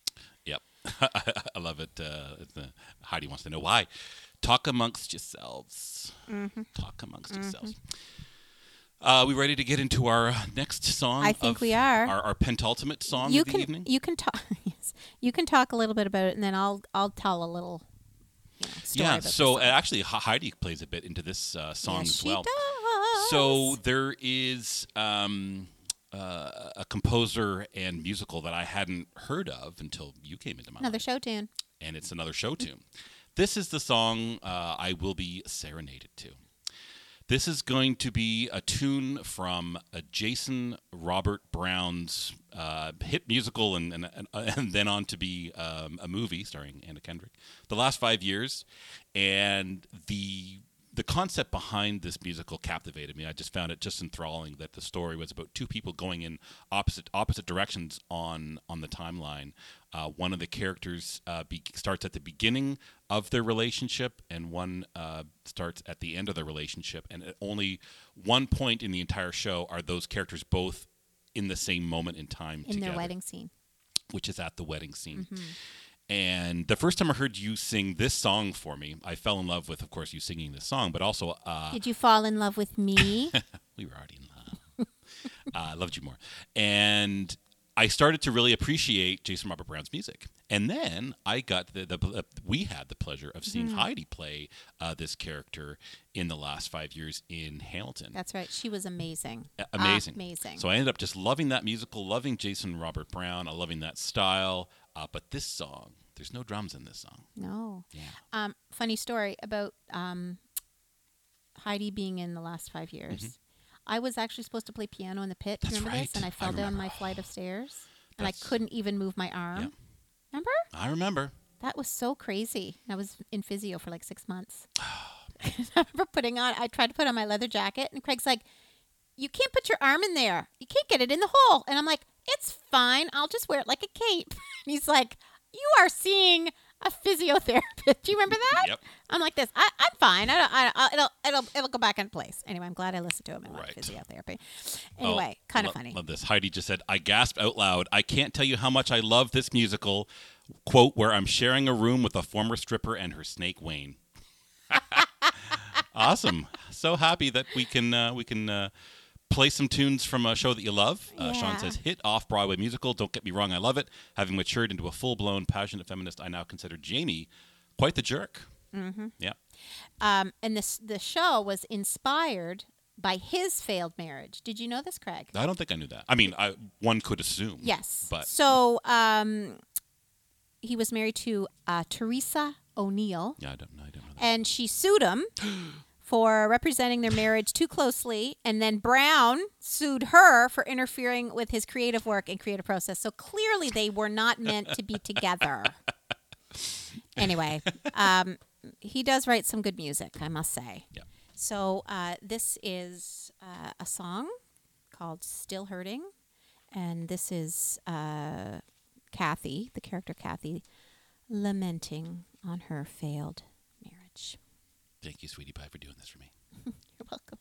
Yep, [laughs] I love it. Uh, uh, Heidi wants to know why. Talk amongst yourselves. Mm-hmm. Talk amongst yourselves. Uh, we ready to get into our next song? I think of we are. Our, our pentultimate song you of the can evening. you can talk. [laughs] yes, you can talk a little bit about it, and then I'll I'll tell a little. You know, story yeah. So uh, actually, Heidi plays a bit into this uh, song Yes, as she well. does. So there is um, uh, a composer and musical that I hadn't heard of until you came into my another life, show tune. and it's another show tune. This is the song uh, I will be serenaded to. This is going to be a tune from uh, Jason Robert Brown's uh, hit musical, and, and and [laughs] and then on to be um, a movie starring Anna Kendrick. The last five years, and the the concept behind this musical captivated me. I just found it just enthralling that the story was about two people going in opposite opposite directions on on the timeline. Uh, one of the characters uh, be, starts at the beginning of their relationship, and one uh, starts at the end of their relationship. And at only one point in the entire show are those characters both in the same moment in time in together their wedding scene. which is at the wedding scene. Mm-hmm. And the first time I heard you sing this song for me, I fell in love with, of course, you singing this song, but also uh, Did you fall in love with me? [laughs] we were already in love. [laughs] uh, I loved you more. And I started to really appreciate Jason Robert Brown's music. And then I got the, the uh, we had the pleasure of Mm-hmm. seeing Heidi play uh, this character in the last five years in Hamilton. That's right. She was amazing. Amazing. Amazing. So I ended up just loving that musical, loving Jason Robert Brown, uh, loving that style. Uh, but this song, there's no drums in this song. no. Yeah. Um, funny story about um, Heidi being in the last five years. I was actually supposed to play piano in the pit. Mm-hmm. That's remember this? And I I fell down my flight of stairs, [sighs] and I couldn't even move my arm. Yeah. Remember? I remember. That was so crazy. I was in physio for like six months. [sighs] [laughs] I remember putting on. I tried to put on my leather jacket, and Craig's like, "You can't put your arm in there. You can't get it in the hole." And I'm like, It's fine. I'll just wear it like a cape. [laughs] And he's like, You are seeing a physiotherapist. [laughs] Do you remember that? Yep. I'm like this. I, I'm fine. I don't, I, it'll, it'll, it'll go back in place. Anyway, I'm glad I listened to him and Right. physiotherapy. Oh, Anyway, kind lo- of funny. Love this. Heidi just said, I gasped out loud. I can't tell you how much I love this musical, quote, where I'm sharing a room with a former stripper and her snake Wayne. [laughs] awesome. So happy that we can uh, we can uh, play some tunes from a show that you love. Uh, Sean says, hit off Broadway musical. Don't get me wrong, I love it. Having matured into a full blown passionate feminist, I now consider Jamie quite the jerk. Mm-hmm. Yeah. Um, and this the show was inspired by his failed marriage. Did you know this, Craig? I don't think I knew that. I mean, I, one could assume. Yes. But so um, he was married to uh, Theresa O'Neill, yeah, I don't know. I don't know that. and she sued him [gasps] [gasps] for representing their marriage too closely. And then Brown sued her for interfering with his creative work and creative process. So clearly, they were not meant to be together. [laughs] Anyway, um, he does write some good music, I must say. Yeah. So uh, this is uh, a song called "Still Hurting," and this is uh, Kathy, the character Kathy, lamenting on her failed marriage. Thank you, sweetie pie, for doing this for me. [laughs] You're welcome.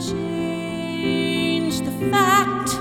Change the fact.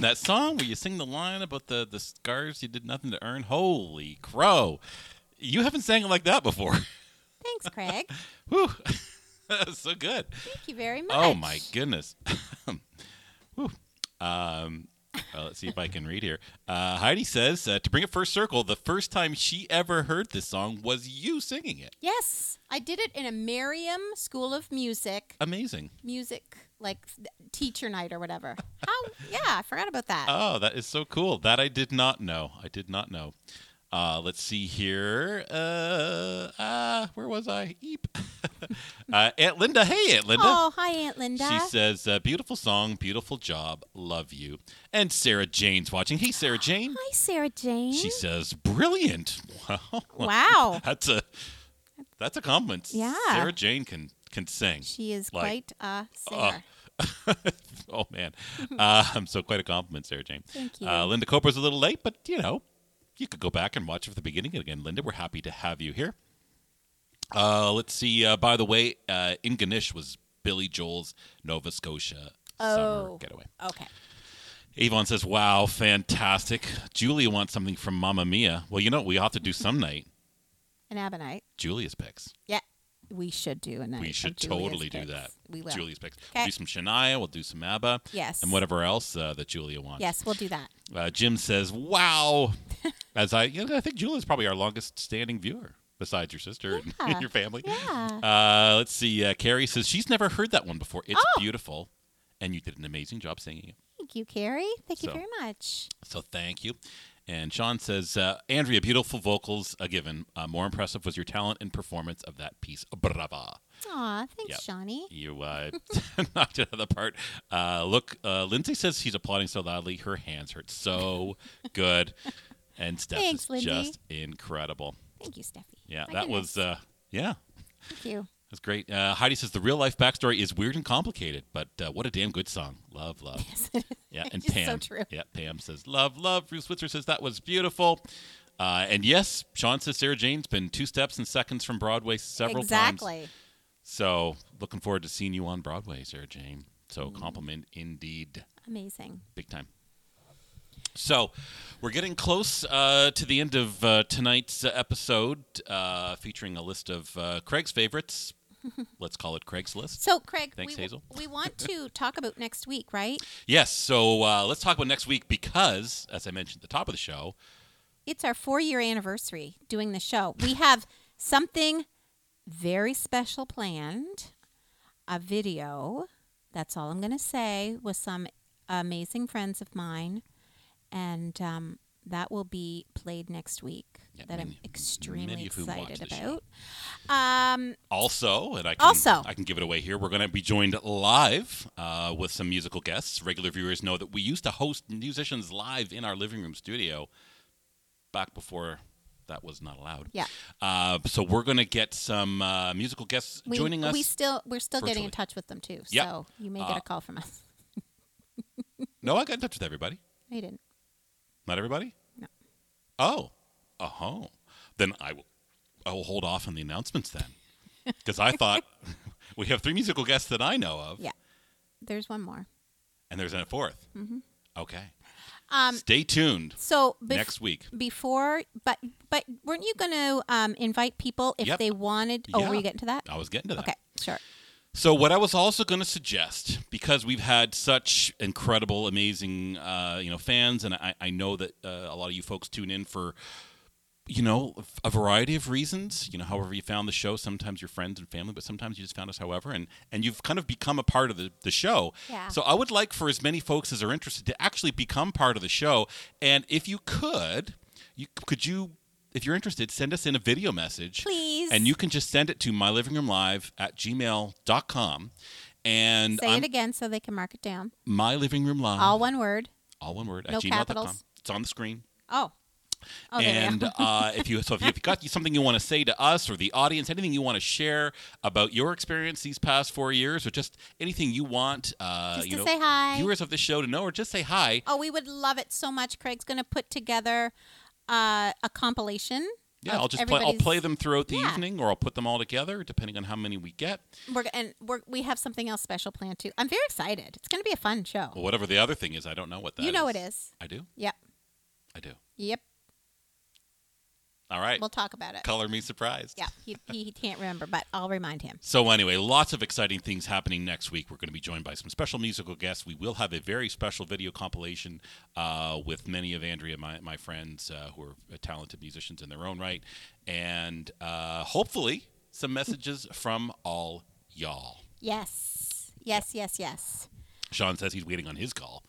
That song where you sing the line about the the scars you did nothing to earn. Holy crow! You haven't sang it like that before. [laughs] Thanks, Craig. [laughs] Whew. that was [laughs] so good. Thank you very much. Oh my goodness. Whew. Um, well, let's see if I can read here. Uh, Heidi says uh, to bring it first circle. The first time she ever heard this song was you singing it. Yes, I did it in a Merriam School of Music, Amazing. music like teacher night or whatever. How? Yeah, I forgot about that. Oh, that is so cool. That I did not know. I did not know. Uh, let's see here. Uh, uh, where was I? Eep. [laughs] uh, Aunt Linda. Hey, Aunt Linda. oh, hi, Aunt Linda. She says, uh, "Beautiful song, beautiful job, love you." And Sarah Jane's watching. Hey, Sarah [gasps] Jane. hi, Sarah Jane. She says, "Brilliant." Wow. [laughs] wow. That's a that's a compliment. Yeah. Sarah Jane can can sing. She is Like, quite a singer. [laughs] oh man, um, so quite a compliment, Sarah Jane. Thank you. Uh, Linda Coper's a little late, but you know, you could go back and watch it from the beginning again. Linda, we're happy to have you here. Uh, let's see. Uh, by the way, uh, Antigonish was Billy Joel's Nova Scotia Summer Oh. Getaway. okay. Avon says, "Wow, fantastic." Julia wants something from Mamma Mia. Well, you know, we have to do some night. [laughs] An Abonite. Julia's picks. Yeah. We should do a night. We should totally do that. We will. Julia's picks. We'll do some Shania. We'll do some ABBA. Yes. And whatever else uh, that Julia wants. Yes, we'll do that. Uh, Jim says, "Wow." As I, you know, I think Julia's probably our longest standing viewer, besides your sister and [laughs] your family. Yeah. Uh, let's see. Uh, Carrie says she's never heard that one before. It's Oh. beautiful, and you did an amazing job singing it. Thank you, Carrie. Thank you very much. So thank you. And Sean says, uh, Andrea, beautiful vocals a given. Uh, more impressive was your talent and performance of that piece. Brava. Aw, thanks, Yep. Shawnee. You uh, [laughs] knocked it out of the park. Uh, look, uh, Lindsay says she's applauding so loudly her hands hurt so [laughs] good. And Steph Thanks, is Lindsay. just incredible. Thank you, Steffi. Yeah, My that goodness. was, uh, yeah, Thank you. that's great. Uh, Heidi says the real life backstory is weird and complicated, but uh, what a damn good song. Love, love. Yeah, [laughs] and It's so Pam. true. Yeah, Pam says love, love. Bruce Switzer says that was beautiful. Uh, and yes, Sean says Sarah Jane's been two steps and seconds from Broadway several times. exactly. So looking forward to seeing you on Broadway, Sarah Jane. So Mm. compliment indeed, Amazing. big time. So we're getting close uh, to the end of uh, tonight's episode, uh, featuring a list of uh, Craig's favorites. [laughs] Let's call it Craig's list. So, Craig, Thanks, we, Hazel. we want to [laughs] talk about next week, right? Yes. So uh, let's talk about next week because, as I mentioned at the top of the show, It's our four year anniversary doing the show. We have something very special planned a video. That's all I'm going to say with some amazing friends of mine. And um, that will be played next week. Yeah, that many- I'm extremely many of whom watch excited about. Um, Also, and I can, Also. I can give it away here. We're going to be joined live uh, with some musical guests. Regular viewers know that we used to host musicians live in our living room studio back before that was not allowed. Yeah. Uh, so we're going to get some uh, musical guests we, joining us. we still we're still getting in touch with them too. Yep. So you may get Uh, a call from us. [laughs] no, I got in touch with everybody. You didn't. Not everybody. No. Oh. Oh. Then I will. I will hold off on the announcements then, [laughs] because I thought [laughs] we have three musical guests that I know of, Yeah. There's one more. and there's a 4th Mm-hmm. Okay. Um, Stay tuned so bef- next week. before but but weren't you going to um, invite people if Yep. they wanted oh were you getting to that I was getting to that. okay sure So, what I was also going to suggest, because we've had such incredible, amazing, uh, you know, fans, and I, I know that uh, a lot of you folks tune in for, you know, a variety of reasons. You know, however you found the show. Sometimes your friends and family, but sometimes you just found us. However, and and you've kind of become a part of the the show. Yeah. So, I would like for as many folks as are interested to actually become part of the show. And if you could, you could you. If you're interested, send us in a video message. Please. And you can just send it to mylivingroomlive at gmail.com. And Say I'm it again so they can mark it down. My living room live. All one word. all one word, No at gmail.com. capitals. It's on the screen. Oh. Oh, and uh, [laughs] if you so if you've got something you want to say to us or the audience, anything you want to share about your experience these past four years, or just anything you want, uh, Just you know, say hi. viewers of the show to know, or just say hi. Oh, we would love it so much. Craig's going to put together uh, a compilation. Yeah, I'll just play. I'll play them throughout the Yeah. evening, or I'll put them all together, depending on how many we get. We're, and we're, we have something else special planned too. I'm very excited. It's going to be a fun show. Well, whatever the other thing is, I don't know what that you know is. it is. I do. Yep. I do. Yep. All right. We'll talk about it. Color me surprised. Yeah. He, he, can't remember, but I'll remind him. So anyway, lots of exciting things happening next week. We're going to be joined by some special musical guests. We will have a very special video compilation uh, with many of Andrea, my, my friends, uh, who are talented musicians in their own right, and uh, hopefully some messages from all y'all. Yes. Yes, yes, yes. Sean says he's waiting on his call.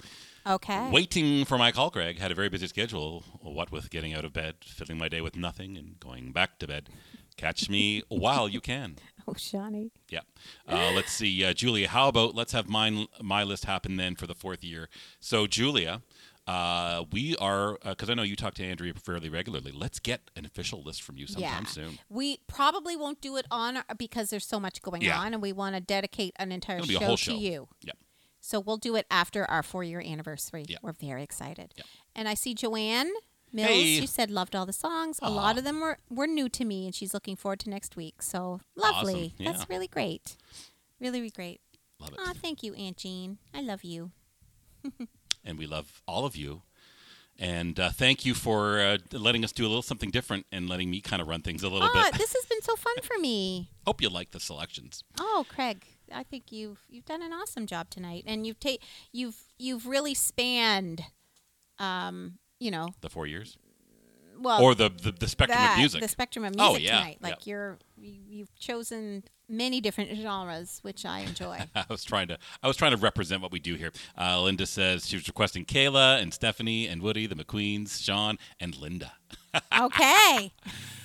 Okay. Waiting for my call, Greg. Had a very busy schedule. What with getting out of bed, filling my day with nothing, and going back to bed. Catch me while you can. [laughs] Oh, Shawnee. Yeah. Uh, let's see, uh, Julia. How about let's have mine my list happen then for the fourth year. So Julia, uh, we are because I know you talk to Andrea fairly regularly. Let's get an official list from you sometime yeah. soon. We probably won't do it on our- because there's so much going Yeah. on, and we want to dedicate an entire a show to you. Yep. So we'll do it after our four year anniversary. Yep. We're very excited. Yep. And I see Joanne Mills. Hey. She said loved all the songs. A lot of them were, were new to me, and she's looking forward to next week. So lovely. Awesome. That's really great. Really, really great. Love it. Oh, thank you, Aunt Jean. I love you. [laughs] and we love all of you. And uh, thank you for uh, letting us do a little something different and letting me kind of run things a little Ah, bit. this has been so fun for me. [laughs] Hope you like the selections. Oh, Craig, I think you've you've done an awesome job tonight, and you've ta- you've you've really spanned, um, you know, The four years, well, or the the, the spectrum that, of music. the spectrum of Oh, music yeah, tonight. Like yeah. you're you, you've chosen many different genres, which I enjoy. [laughs] I was trying to I was trying to represent what we do here. Uh, Linda says she was requesting Kayla and Stephanie and Woody, the McQueens, Sean and Linda. [laughs] okay,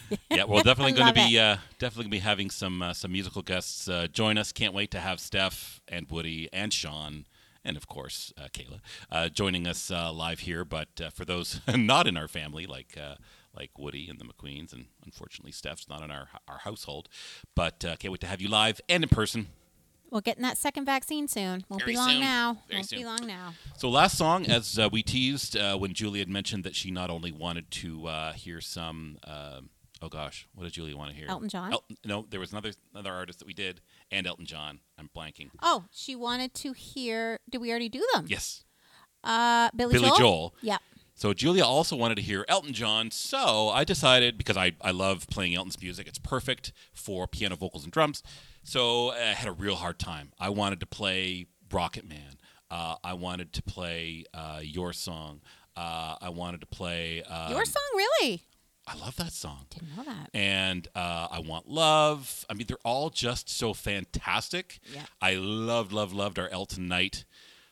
[laughs] Yeah, we're definitely going to be uh, definitely gonna be having some uh, some musical guests uh, join us. Can't wait to have Steph and Woody and Sean. And of course, uh, Kayla uh, joining us uh, live here. But uh, for those [laughs] not in our family, like uh, like Woody and the McQueens, and unfortunately Steph's not in our our household, but uh, can't wait to have you live and in person. We're getting that second vaccine soon. Won't Very be long soon. now. Very Won't soon. be long now. So last song, as uh, we teased uh, when Julie had mentioned that she not only wanted to uh, hear some, uh, oh gosh, what did Julie want to hear? Elton John? Elton, no, there was another another artist that we did, and Elton John. I'm blanking. Oh, she wanted to hear. Did we already do them? Yes, Uh, Billy, Billy Joel. Joel. Yeah. So Julia also wanted to hear Elton John. So I decided because I, I love playing Elton's music, it's perfect for piano, vocals, and drums. So I had a real hard time. I wanted to play Rocket Man. Uh, I wanted to play uh, your song. Uh, I wanted to play um, Your song, really? I love that song. Didn't know that. And uh, I Want Love. I mean, they're all just so fantastic. Yeah. I loved, loved, loved our Elton night.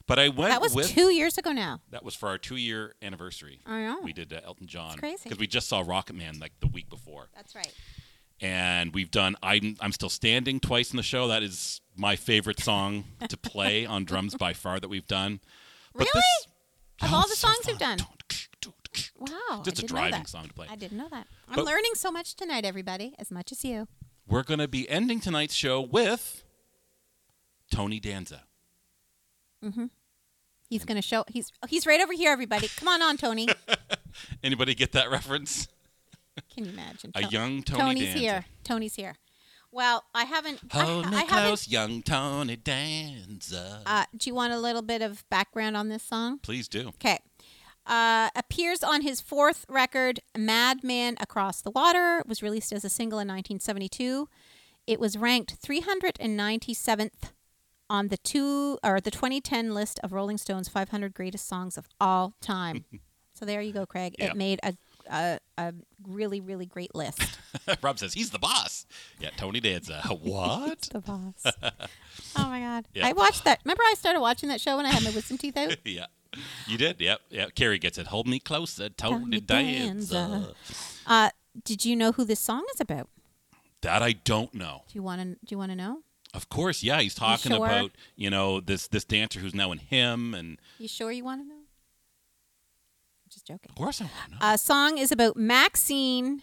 But I went That was with two years ago now. that was for our two-year anniversary. I know. We did uh, Elton John crazy. because we just saw Rocket Man like the week before, That's right. and we've done I'm I'm still standing twice in the show. That is my favorite song [laughs] to play on drums by far that we've done. But Really? this- Of Oh, all the it's so songs you've done? Wow. Just I a didn't know driving that. song to play. I didn't know that. I'm But- learning so much tonight, everybody, as much as you. We're going to be ending tonight's show with Tony Danza. He's going to show. He's he's right over here, everybody. Come on, on, Tony. [laughs] Anybody get that reference? [laughs] Can you imagine? A young Tony Tony's Danza. here. Tony's here. Well, I haven't. I, Hold me I close, young Tony Danza. Uh, do you want a little bit of background on this song? Please do. Okay. Uh, appears on his fourth record, Madman Across the Water, was released as a single in 1972. it was ranked 397th on the two or the 2010 list of Rolling Stone's 500 greatest songs of all time. [laughs] so there you go, Craig. Yep. It made a, a a really really great list. [laughs] Rob says he's the boss. Yeah, Tony Danza. [laughs] What? the boss. oh my god. Yeah. I watched that. Remember I started watching that show when I had my wisdom teeth out? yeah, you did. Yep, yep. Carrie gets it. Hold me closer, Tony Tony Danza. Danza. Uh, did you know who this song is about? That I don't know. Do you want to do you want to know? Of course, yeah. He's talking sure? about you know this this dancer who's now in him, and You sure you want to know? I'm just joking. of course I want to know. A song is about Maxine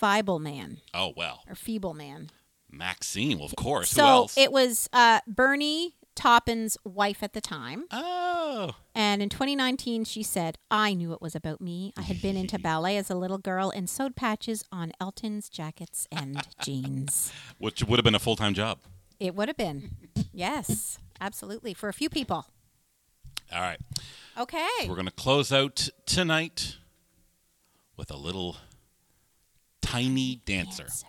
Feibelman oh well, or Feebleman. Maxine. Well, of course. So Who else? it was uh, Bernie Taupin's wife at the time. oh, And in 2019, she said, I knew it was about me. I had been into [laughs] ballet as a little girl and sewed patches on Elton's jackets and [laughs] jeans. which would have been a full time job. It would have been. Yes, absolutely. For a few people. All right, Okay. we're gonna close out tonight with a little tiny dancer. Dancer.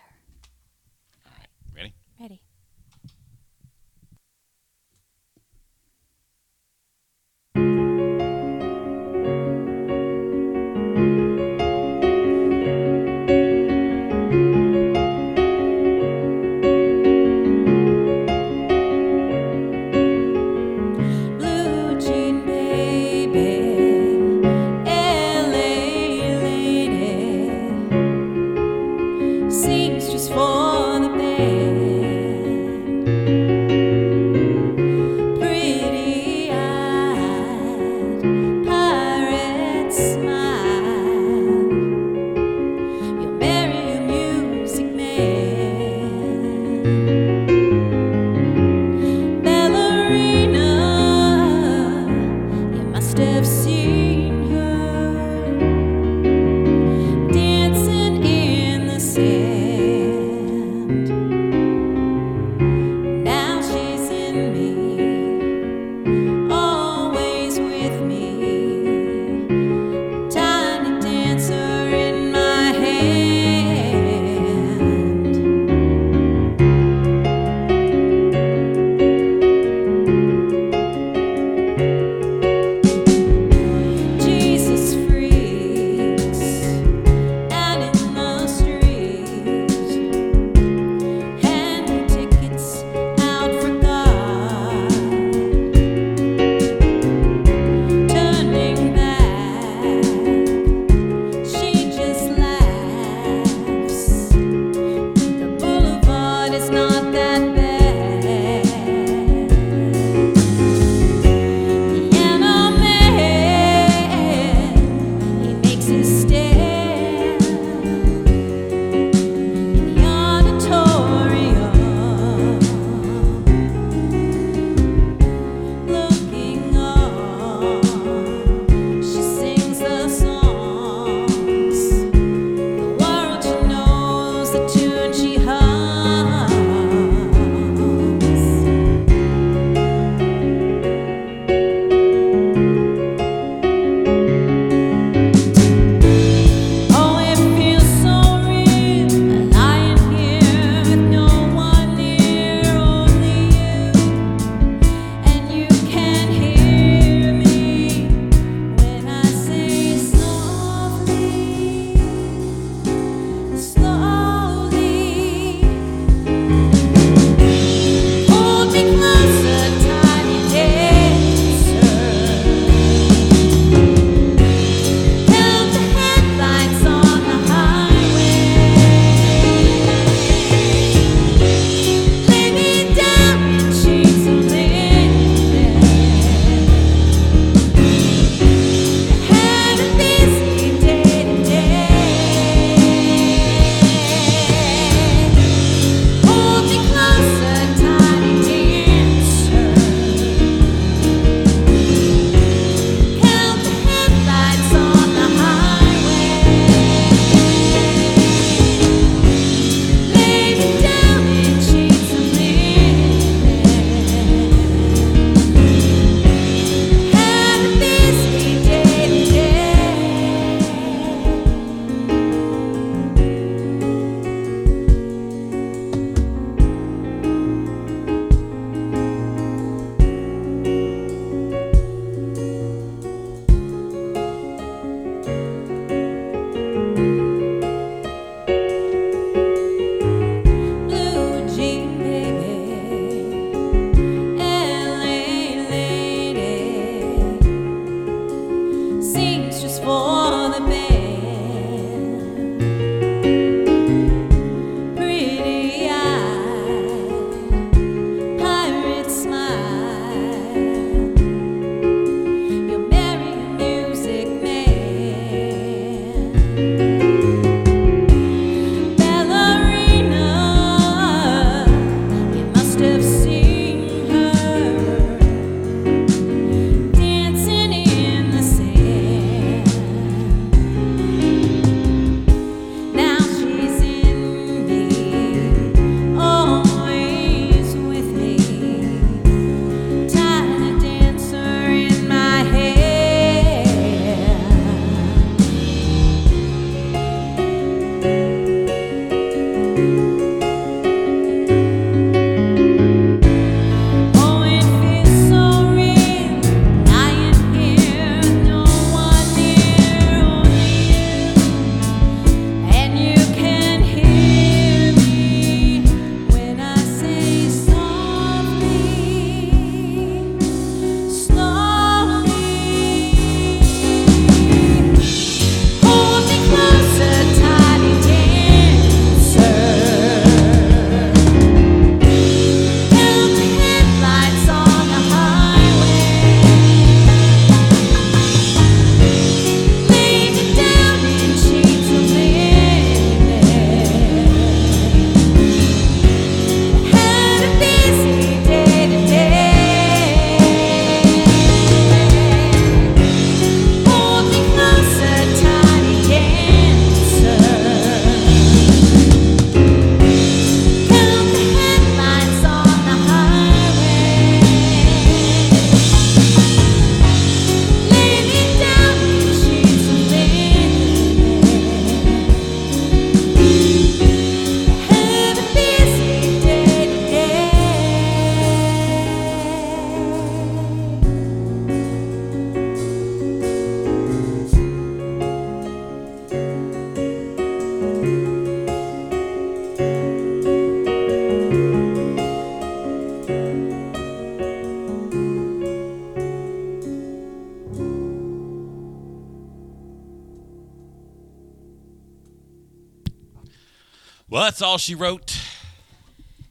That's all she wrote.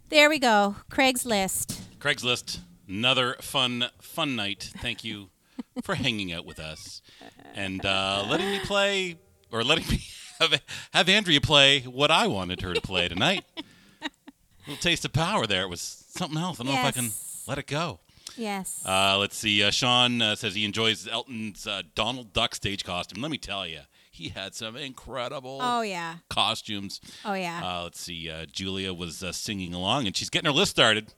There we go. Craigslist. Craigslist, another fun, fun night. Thank you for hanging out with us and uh, letting me play, or letting me [laughs] have, have Andrea play what I wanted her to play tonight. little taste of power there. It was something else. I don't know if I can let it go. Yes. Uh, let's see. Uh, Sean uh, says he enjoys Elton's uh, Donald Duck stage costume. Let me tell you, he had some incredible oh yeah. costumes. Oh yeah. Uh, let's see. Uh, Julia was uh, singing along, and she's getting her list started.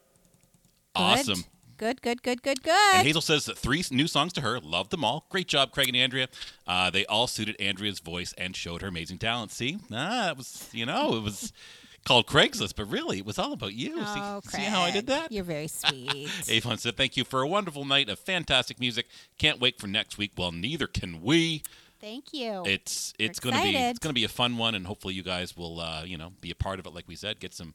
Awesome. Good. Good. Good. Good. Good. And Hazel says that three new songs to her. Loved them all. Great job, Craig and Andrea. Uh, they all suited Andrea's voice and showed her amazing talent. See, ah, it was you know it was [laughs] called Craigslist, but really it was all about you. Oh, see, see how I did that? You're very sweet. [laughs] Avon said, "Thank you for a wonderful night of fantastic music. Can't wait for next week. Well, neither can we. Thank you. It's it's We're gonna be it's gonna be a fun one, and hopefully you guys will uh, you know be a part of it. Like we said, get some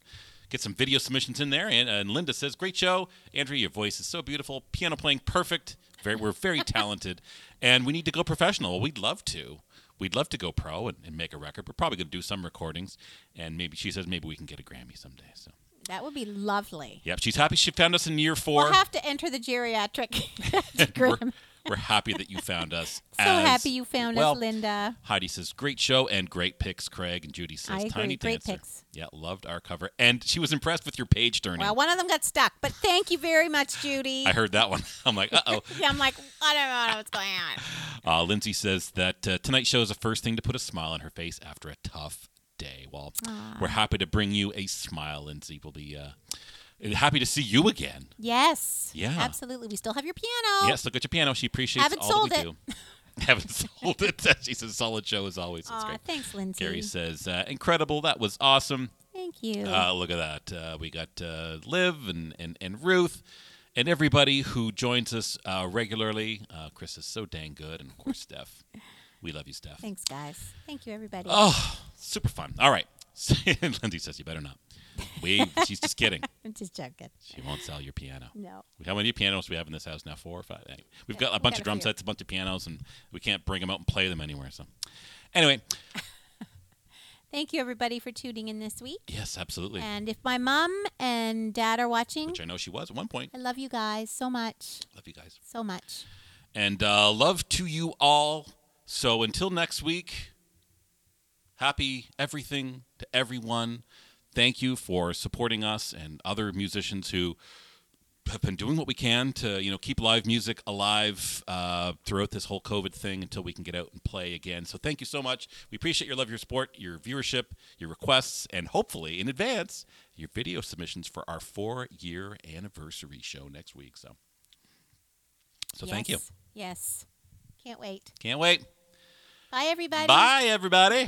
get some video submissions in there. And, and Linda says, "Great show, Andrea. Your voice is so beautiful. Piano playing perfect. Very, we're very [laughs] talented, and we need to go professional. We'd love to." We'd love to go pro and, and make a record. We're probably going to do some recordings, and maybe she says maybe we can get a Grammy someday. So, that would be lovely. yep, she's happy she found us in year 4 We'll have to enter the geriatric. [laughs] [laughs] program. We're happy that you found us. [laughs] so happy you found well. us, Linda. Heidi says, great show and great picks, Craig. And Judy says, I agree. tiny Great dancer. picks. Yeah, loved our cover. And she was impressed with your page turning. Well, one of them got stuck, but thank you very much, Judy. [laughs] I heard that one. [laughs] I'm like, uh oh. Yeah, I'm like, I don't know what's going on. Uh, Lindsay says that uh, tonight's show is the first thing to put a smile on her face after a tough day. Well, we're happy to bring you a smile, Lindsay. We'll be uh, happy to see you again. Yes. Yeah. Absolutely. We still have your piano. Yes, look at your piano. She appreciates Haven't all sold that it. do. [laughs] Haven't sold it. [laughs] she says, solid show as always. Aw, great. thanks, Lindsay. Gary says, uh, incredible. That was awesome. Thank you. Uh, look at that. Uh, we got uh, Liv and, and, and Ruth and everybody who joins us uh, regularly. Uh, Chris is so dang good. And of course, [laughs] Steph. We love you, Steph. Thanks, guys. Thank you, everybody. Oh, super fun. All right. Lindsay says you better not. We, she's just kidding. [laughs] I'm just joking. She won't sell your piano. No. How many pianos do we have in this house now? Four or five? Anyway, we've got a we've bunch got of a drum few. sets, a bunch of pianos, and we can't bring them out and play them anywhere. So, anyway, [laughs] Thank you, everybody, for tuning in this week. yes, absolutely. And if my mom and dad are watching, Which I know she was at one point. I love you guys so much. Love you guys. So much. And uh, love to you all. So until next week, happy everything to everyone. Thank you for supporting us and other musicians who have been doing what we can to you know keep live music alive uh, throughout this whole COVID thing until we can get out and play again. So thank you so much. We appreciate your love, your support, your viewership, your requests, and hopefully in advance your video submissions for our four-year anniversary show next week. So, so thank you. Yes. Yes. Can't wait. Can't wait. Bye, everybody. Bye, everybody.